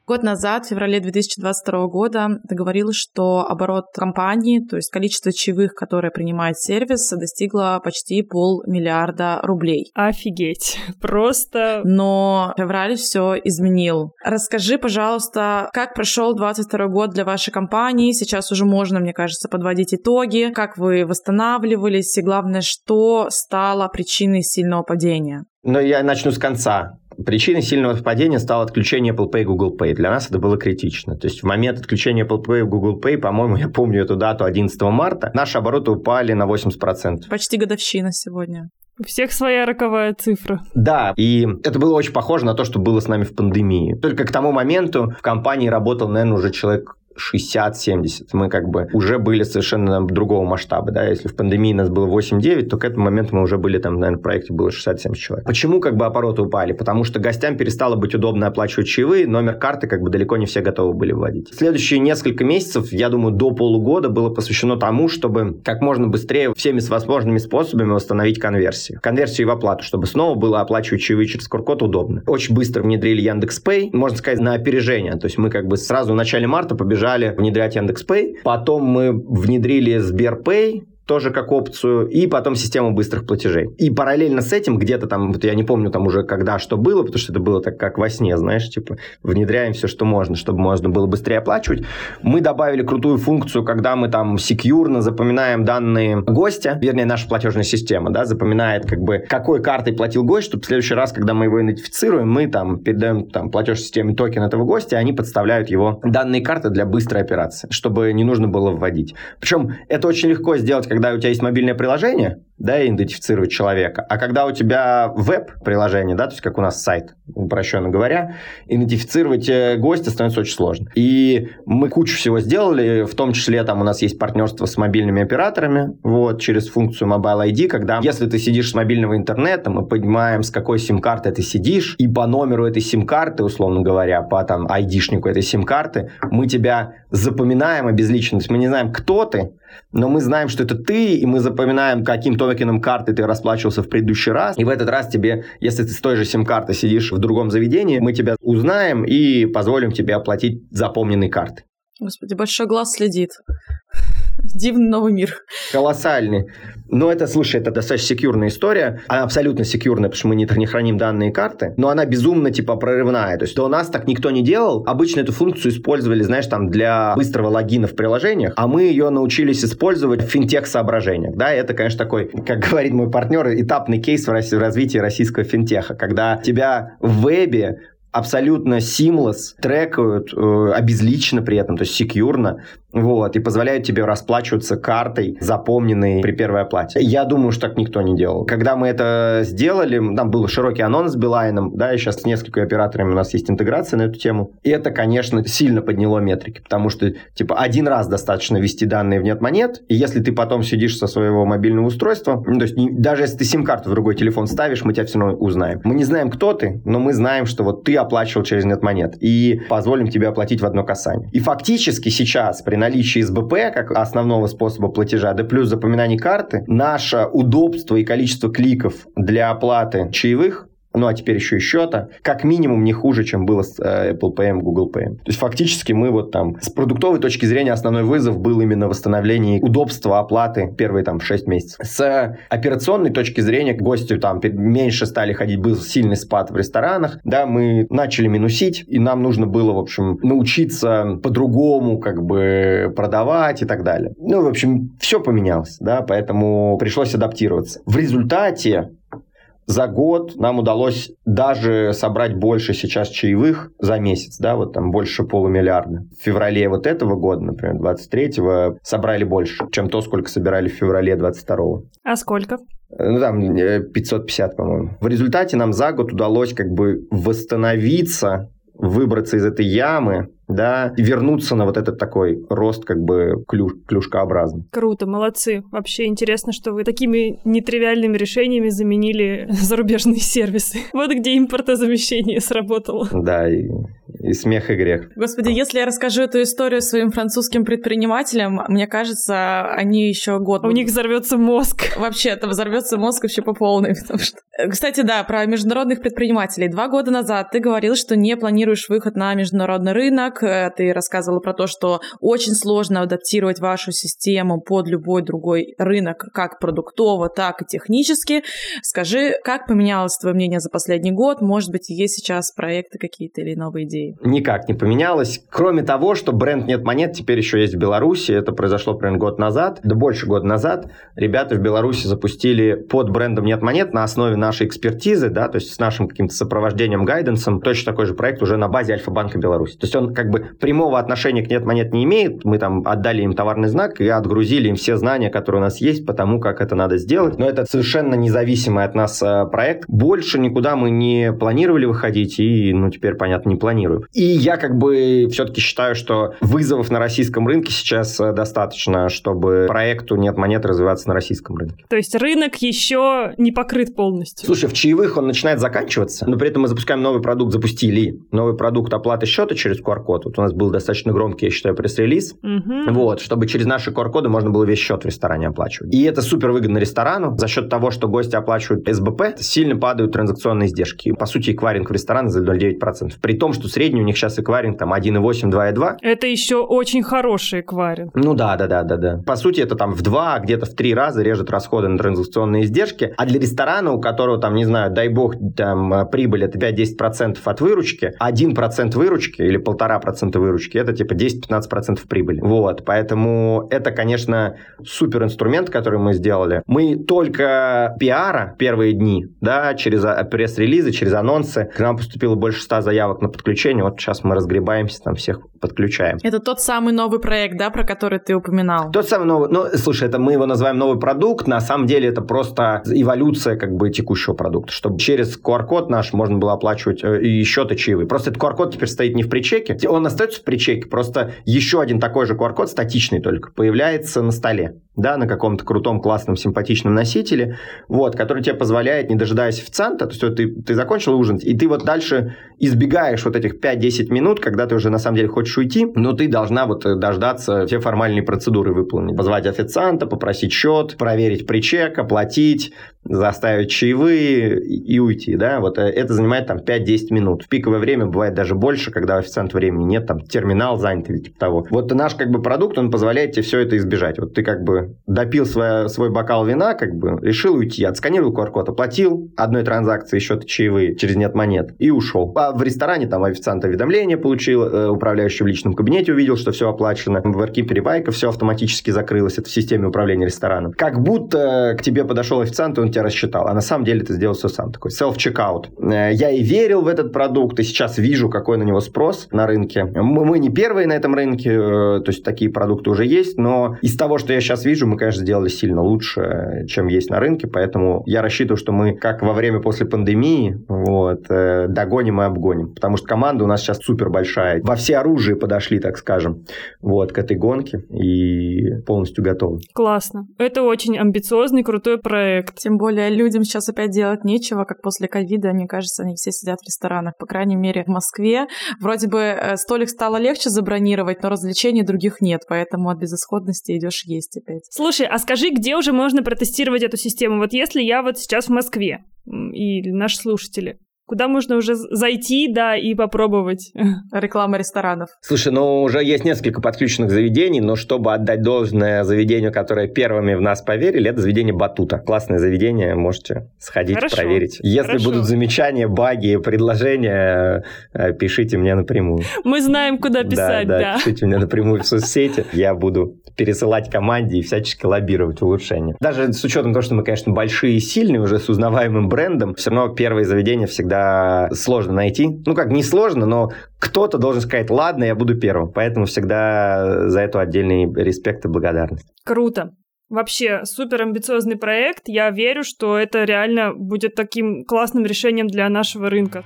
Год назад, в феврале 2022 года, ты говорил, что оборот компании, то есть количество чаевых, которые принимает сервис, достигло почти полмиллиарда рублей. Офигеть. Просто... Но февраль все изменил. Расскажи, пожалуйста, как прошел 22 год для вашей компании? Сейчас уже можно, мне кажется, подводить итоги. Как вы восстанавливались? И главное, что стало причиной сильного падения? Но я начну с конца. Причиной сильного падения стало отключение Apple Pay и Google Pay. Для нас это было критично. То есть в момент отключения Apple Pay и Google Pay, по-моему, я помню эту дату 11 марта, наши обороты упали на 80%. Почти годовщина сегодня. У всех своя роковая цифра. Да, и это было очень похоже на то, что было с нами в пандемии. Только к тому моменту в компании работал, наверное, уже человек 60-70. Мы как бы уже были совершенно другого масштаба, да, если в пандемии нас было 8-9, то к этому моменту мы уже были там, наверное, в проекте было 60-70 человек. Почему как бы обороты упали? Потому что гостям перестало быть удобно оплачивать чаевые, номер карты как бы далеко не все готовы были вводить. Следующие несколько месяцев, я думаю, до полугода было посвящено тому, чтобы как можно быстрее всеми возможными способами восстановить конверсию. Конверсию в оплату, чтобы снова было оплачивать чаевые через Куркот удобно. Очень быстро внедрили Яндекс.Пэй, можно сказать, на опережение. То есть мы как бы сразу в начале марта побежали побежали внедрять Яндекс.Пэй. Потом мы внедрили Сберпэй, тоже как опцию, и потом систему быстрых платежей. И параллельно с этим, где-то там, вот я не помню там уже когда что было, потому что это было так как во сне, знаешь, типа внедряем все, что можно, чтобы можно было быстрее оплачивать. Мы добавили крутую функцию, когда мы там секьюрно запоминаем данные гостя, вернее, наша платежная система, да, запоминает как бы, какой картой платил гость, чтобы в следующий раз, когда мы его идентифицируем, мы там передаем там платежной системе токен этого гостя, они подставляют его данные карты для быстрой операции, чтобы не нужно было вводить. Причем это очень легко сделать, когда у тебя есть мобильное приложение, да, идентифицировать человека. А когда у тебя веб-приложение, да, то есть как у нас сайт, упрощенно говоря, идентифицировать э, гостя становится очень сложно. И мы кучу всего сделали, в том числе там у нас есть партнерство с мобильными операторами, вот, через функцию Mobile ID, когда если ты сидишь с мобильного интернета, мы понимаем, с какой сим-карты ты сидишь, и по номеру этой сим-карты, условно говоря, по там ID-шнику этой сим-карты, мы тебя запоминаем обезличенно, то есть мы не знаем, кто ты, но мы знаем, что это ты, и мы запоминаем, каким токеном карты ты расплачивался в предыдущий раз, и в этот раз тебе, если ты с той же сим-карты сидишь в другом заведении, мы тебя узнаем и позволим тебе оплатить запомненной картой. Господи, большой глаз следит. Дивный новый мир. Колоссальный. Но это, слушай, это достаточно секьюрная история. Она абсолютно секьюрная, потому что мы не, не храним данные карты. Но она безумно, типа, прорывная. То есть, у нас так никто не делал. Обычно эту функцию использовали, знаешь, там, для быстрого логина в приложениях. А мы ее научились использовать в финтех-соображениях. Да, это, конечно, такой, как говорит мой партнер, этапный кейс в развитии российского финтеха. Когда тебя в вебе абсолютно seamless, трекают, э, обезлично при этом, то есть секьюрно, вот, и позволяют тебе расплачиваться картой, запомненной при первой оплате. Я думаю, что так никто не делал. Когда мы это сделали, там был широкий анонс с Билайном, да, и сейчас с несколькими операторами у нас есть интеграция на эту тему. И это, конечно, сильно подняло метрики, потому что, типа, один раз достаточно ввести данные в нет монет, и если ты потом сидишь со своего мобильного устройства, ну, то есть не, даже если ты сим-карту в другой телефон ставишь, мы тебя все равно узнаем. Мы не знаем, кто ты, но мы знаем, что вот ты оплачивал через монет, и позволим тебе оплатить в одно касание. И фактически сейчас при наличии СБП как основного способа платежа, да плюс запоминание карты, наше удобство и количество кликов для оплаты чаевых ну а теперь еще и счета, как минимум не хуже, чем было с э, Apple Pay, Google Pay. То есть фактически мы вот там с продуктовой точки зрения основной вызов был именно восстановление удобства оплаты первые там 6 месяцев. С операционной точки зрения гости там меньше стали ходить, был сильный спад в ресторанах, да, мы начали минусить, и нам нужно было, в общем, научиться по-другому как бы продавать и так далее. Ну, в общем, все поменялось, да, поэтому пришлось адаптироваться. В результате за год нам удалось даже собрать больше сейчас чаевых за месяц, да, вот там больше полумиллиарда. В феврале вот этого года, например, 23-го, собрали больше, чем то, сколько собирали в феврале 22-го. А сколько? Ну, там 550, э, по-моему. В результате нам за год удалось как бы восстановиться, выбраться из этой ямы, да, и вернуться на вот этот такой рост как бы клюш, клюшкообразный. Круто, молодцы. Вообще интересно, что вы такими нетривиальными решениями заменили зарубежные сервисы. Вот где импортозамещение сработало. Да, и, и смех, и грех. Господи, если я расскажу эту историю своим французским предпринимателям, мне кажется, они еще год... У них взорвется мозг. Вообще, это взорвется мозг вообще по полной, потому что... Кстати, да, про международных предпринимателей. Два года назад ты говорил, что не планируешь выход на международный рынок, как э, ты рассказывала про то, что очень сложно адаптировать вашу систему под любой другой рынок, как продуктово, так и технически. Скажи, как поменялось твое мнение за последний год? Может быть, есть сейчас проекты какие-то или новые идеи? Никак не поменялось. Кроме того, что бренд «Нет монет» теперь еще есть в Беларуси. Это произошло примерно год назад, да больше года назад. Ребята в Беларуси запустили под брендом «Нет монет» на основе нашей экспертизы, да, то есть с нашим каким-то сопровождением, гайденсом, точно такой же проект уже на базе Альфа-банка Беларуси. То есть он как как бы прямого отношения к нет монет не имеет. Мы там отдали им товарный знак и отгрузили им все знания, которые у нас есть по тому, как это надо сделать. Но это совершенно независимый от нас э, проект. Больше никуда мы не планировали выходить и, ну, теперь, понятно, не планируем. И я как бы все-таки считаю, что вызовов на российском рынке сейчас э, достаточно, чтобы проекту нет монет развиваться на российском рынке. То есть рынок еще не покрыт полностью. Слушай, в чаевых он начинает заканчиваться, но при этом мы запускаем новый продукт, запустили новый продукт оплаты счета через QR-код, QR-код. Вот у нас был достаточно громкий, я считаю, пресс-релиз. Угу. Вот, чтобы через наши QR-коды можно было весь счет в ресторане оплачивать. И это супер выгодно ресторану. За счет того, что гости оплачивают СБП, сильно падают транзакционные издержки. По сути, эквайринг в ресторане за 0,9%. При том, что средний у них сейчас эквайринг там 1,8, 2,2. Это еще очень хороший эквайринг. Ну да, да, да, да, да. По сути, это там в два, где-то в три раза режет расходы на транзакционные издержки. А для ресторана, у которого там, не знаю, дай бог, там прибыль это 5-10% от выручки, 1% выручки или полтора 2% выручки, это типа 10-15% прибыли. Вот, поэтому это, конечно, супер инструмент, который мы сделали. Мы только пиара первые дни, да, через а, пресс-релизы, через анонсы, к нам поступило больше 100 заявок на подключение, вот сейчас мы разгребаемся, там всех подключаем. Это тот самый новый проект, да, про который ты упоминал? Тот самый новый, ну, слушай, это мы его называем новый продукт, на самом деле это просто эволюция как бы текущего продукта, чтобы через QR-код наш можно было оплачивать э, и счеты чаевые. Просто этот QR-код теперь стоит не в причеке, он остается в причеке, просто еще один такой же QR-код, статичный только, появляется на столе, да, на каком-то крутом, классном, симпатичном носителе, вот, который тебе позволяет, не дожидаясь официанта, то есть вот ты, ты закончил ужин, и ты вот дальше избегаешь вот этих 5-10 минут, когда ты уже на самом деле хочешь уйти, но ты должна вот дождаться все формальные процедуры выполнить. Позвать официанта, попросить счет, проверить причек, оплатить, заставить чаевые и уйти, да, вот э, это занимает там 5-10 минут. В пиковое время бывает даже больше, когда у официанта времени нет, там терминал занят или типа того. Вот наш как бы продукт, он позволяет тебе все это избежать. Вот ты как бы допил свой, свой бокал вина, как бы решил уйти, отсканировал QR-код, оплатил одной транзакции счет чаевые через нет монет и ушел. А в ресторане там официант уведомление получил, э, управляющий в личном кабинете увидел, что все оплачено. В Аркипе Байка все автоматически закрылось, это в системе управления рестораном. Как будто к тебе подошел официант, и он тебя рассчитал. А на самом деле ты сделал все сам. Такой self-checkout. Э, я и верил в этот продукт, и сейчас вижу, какой на него спрос на рынке. Мы, мы не первые на этом рынке, э, то есть такие продукты уже есть, но из того, что я сейчас вижу, мы, конечно, сделали сильно лучше, чем есть на рынке, поэтому я рассчитываю, что мы, как во время после пандемии, вот, э, догоним и обгоним. Потому что команда у нас сейчас супер большая. Во все оружие подошли, так скажем, вот, к этой гонке и полностью готовы. Классно. Это очень амбициозный, крутой проект. Тем более людям сейчас опять делать нечего, как после ковида, мне кажется, они все сидят в ресторанах, по крайней мере, в Москве. Вроде бы э, столик стало легче забронировать, но развлечений других нет, поэтому от безысходности идешь есть опять. Слушай, а скажи, где уже можно протестировать эту систему? Вот если я вот сейчас в Москве, и наши слушатели, Куда можно уже зайти, да, и попробовать. Реклама ресторанов. Слушай, ну уже есть несколько подключенных заведений, но чтобы отдать должное заведению, которое первыми в нас поверили, это заведение Батута. Классное заведение, можете сходить, Хорошо. проверить. Если Хорошо. будут замечания, баги, предложения, э, пишите мне напрямую. Мы знаем, куда писать, да. да. пишите мне напрямую в соцсети. Я буду пересылать команде и всячески лоббировать улучшения. Даже с учетом того, что мы, конечно, большие и сильные, уже с узнаваемым брендом, все равно первые заведения всегда сложно найти. Ну, как не сложно, но кто-то должен сказать, ладно, я буду первым. Поэтому всегда за это отдельный респект и благодарность. Круто. Вообще, супер амбициозный проект. Я верю, что это реально будет таким классным решением для нашего рынка.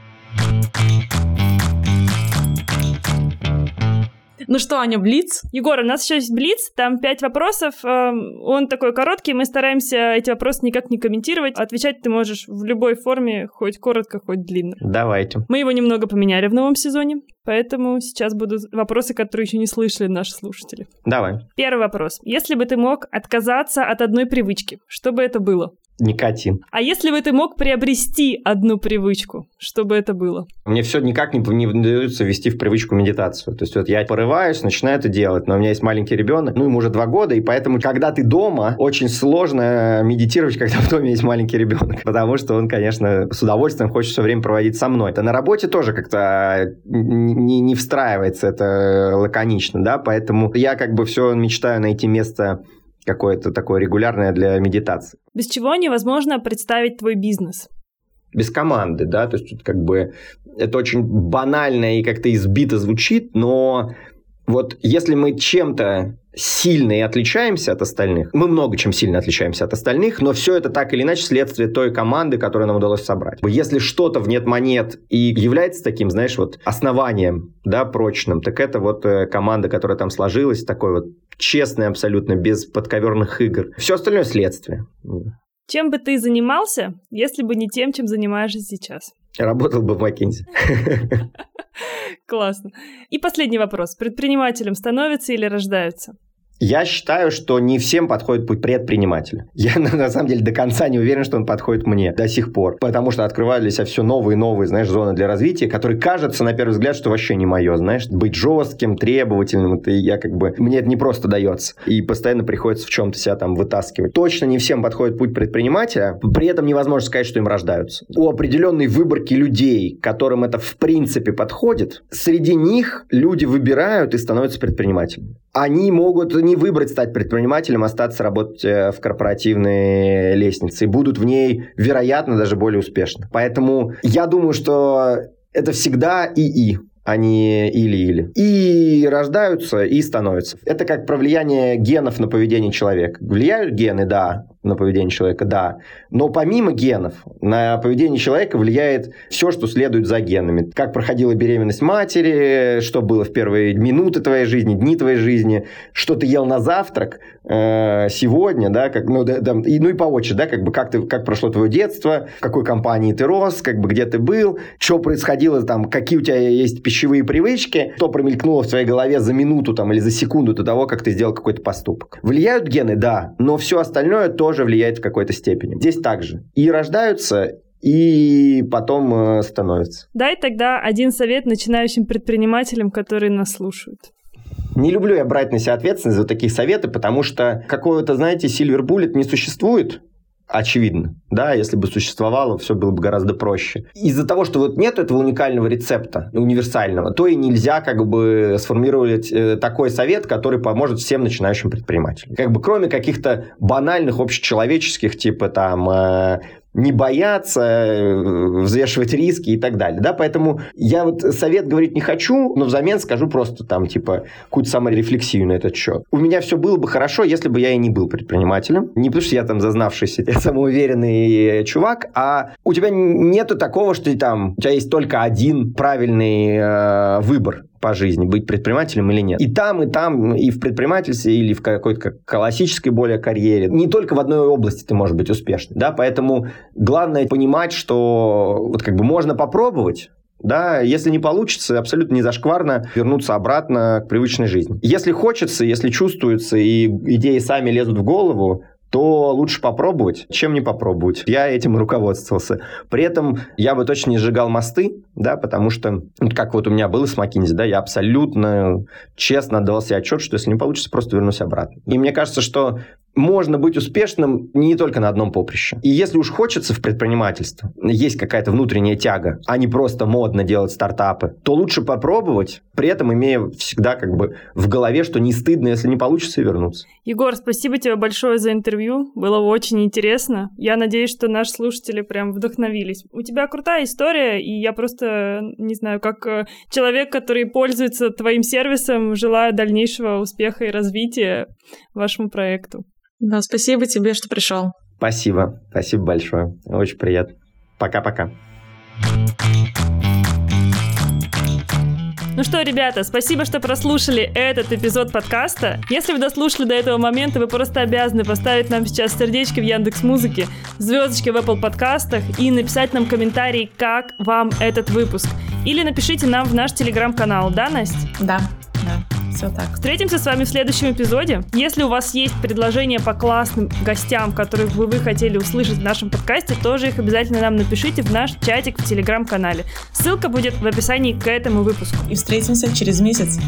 Ну что, Аня, Блиц? Егор, у нас еще есть Блиц, там пять вопросов. Эм, он такой короткий, мы стараемся эти вопросы никак не комментировать. Отвечать ты можешь в любой форме, хоть коротко, хоть длинно. Давайте. Мы его немного поменяли в новом сезоне, поэтому сейчас будут вопросы, которые еще не слышали наши слушатели. Давай. Первый вопрос. Если бы ты мог отказаться от одной привычки, что бы это было? Никотин. А если бы ты мог приобрести одну привычку, что бы это было? Мне все никак не, не удается ввести в привычку медитацию. То есть вот я порываюсь, начинаю это делать, но у меня есть маленький ребенок, ну ему уже два года, и поэтому, когда ты дома, очень сложно медитировать, когда в доме есть маленький ребенок, потому что он, конечно, с удовольствием хочет все время проводить со мной. Это на работе тоже как-то не, не встраивается, это лаконично, да, поэтому я как бы все мечтаю найти место какое-то такое регулярное для медитации. Без чего невозможно представить твой бизнес? Без команды, да, то есть тут как бы это очень банально и как-то избито звучит, но вот если мы чем-то сильно и отличаемся от остальных, мы много чем сильно отличаемся от остальных, но все это так или иначе следствие той команды, которую нам удалось собрать. Если что-то в нет монет и является таким, знаешь, вот основанием, да, прочным, так это вот э, команда, которая там сложилась, такой вот честный абсолютно, без подковерных игр. Все остальное следствие. Чем бы ты занимался, если бы не тем, чем занимаешься сейчас? Работал бы в Маккензи. Классно. И последний вопрос. Предпринимателем становятся или рождаются? Я считаю, что не всем подходит путь предпринимателя. Я на самом деле до конца не уверен, что он подходит мне до сих пор. Потому что открываю для себя все новые и новые, знаешь, зоны для развития, которые кажется на первый взгляд, что вообще не мое, знаешь. Быть жестким, требовательным, это я как бы... Мне это не просто дается. И постоянно приходится в чем-то себя там вытаскивать. Точно не всем подходит путь предпринимателя. При этом невозможно сказать, что им рождаются. У определенной выборки людей, которым это в принципе подходит, среди них люди выбирают и становятся предпринимателями они могут не выбрать стать предпринимателем, остаться работать э, в корпоративной лестнице и будут в ней, вероятно, даже более успешны. Поэтому я думаю, что это всегда и-и а не или-или. И рождаются, и становятся. Это как про влияние генов на поведение человека. Влияют гены, да. На поведение человека, да. Но помимо генов, на поведение человека влияет все, что следует за генами. Как проходила беременность матери, что было в первые минуты твоей жизни, дни твоей жизни, что ты ел на завтрак э, сегодня, да, как, ну, да, да, и, ну и по очереди, да, как бы как, ты, как прошло твое детство, в какой компании ты рос, как бы где ты был, что происходило там, какие у тебя есть пищевые привычки, что промелькнуло в твоей голове за минуту там или за секунду до того, как ты сделал какой-то поступок. Влияют гены, да, но все остальное тоже влияет в какой-то степени. Здесь также. И рождаются, и потом э, становятся. Дай тогда один совет начинающим предпринимателям, которые нас слушают. Не люблю я брать на себя ответственность за такие советы, потому что какого-то, знаете, silver bullet не существует очевидно. Да, если бы существовало, все было бы гораздо проще. Из-за того, что вот нет этого уникального рецепта, универсального, то и нельзя как бы сформировать э, такой совет, который поможет всем начинающим предпринимателям. Как бы кроме каких-то банальных общечеловеческих, типа там э, не бояться, э, взвешивать риски и так далее. Да? Поэтому я вот совет говорить не хочу, но взамен скажу просто там, типа, какую-то саморефлексию на этот счет. У меня все было бы хорошо, если бы я и не был предпринимателем. Не потому, что я там зазнавшийся, самоуверенный чувак, а у тебя нету такого, что там, у тебя есть только один правильный э, выбор по жизни, быть предпринимателем или нет. И там, и там, и в предпринимательстве, или в какой-то классической более карьере. Не только в одной области ты можешь быть успешным, да, поэтому главное понимать, что вот как бы можно попробовать, да, если не получится, абсолютно не зашкварно вернуться обратно к привычной жизни. Если хочется, если чувствуется, и идеи сами лезут в голову, то лучше попробовать, чем не попробовать. Я этим и руководствовался. При этом я бы точно не сжигал мосты, да, потому что, как вот у меня было с McKinsey, да, я абсолютно честно отдавал себе отчет, что если не получится, просто вернусь обратно. И мне кажется, что можно быть успешным не только на одном поприще. И если уж хочется в предпринимательство, есть какая-то внутренняя тяга, а не просто модно делать стартапы, то лучше попробовать, при этом имея всегда как бы в голове, что не стыдно, если не получится, вернуться. Егор, спасибо тебе большое за интервью. Было очень интересно. Я надеюсь, что наши слушатели прям вдохновились. У тебя крутая история, и я просто, не знаю, как э, человек, который пользуется твоим сервисом, желаю дальнейшего успеха и развития вашему проекту. Да, спасибо тебе, что пришел. Спасибо. Спасибо большое. Очень приятно. Пока-пока. Ну что, ребята, спасибо, что прослушали этот эпизод подкаста. Если вы дослушали до этого момента, вы просто обязаны поставить нам сейчас сердечки в Яндекс Музыке, звездочки в Apple подкастах и написать нам комментарий, как вам этот выпуск. Или напишите нам в наш телеграм-канал, да, Настя? Да, да. Все так. Встретимся с вами в следующем эпизоде. Если у вас есть предложения по классным гостям, которых бы вы хотели услышать в нашем подкасте, тоже их обязательно нам напишите в наш чатик в телеграм-канале. Ссылка будет в описании к этому выпуску. И встретимся через месяц.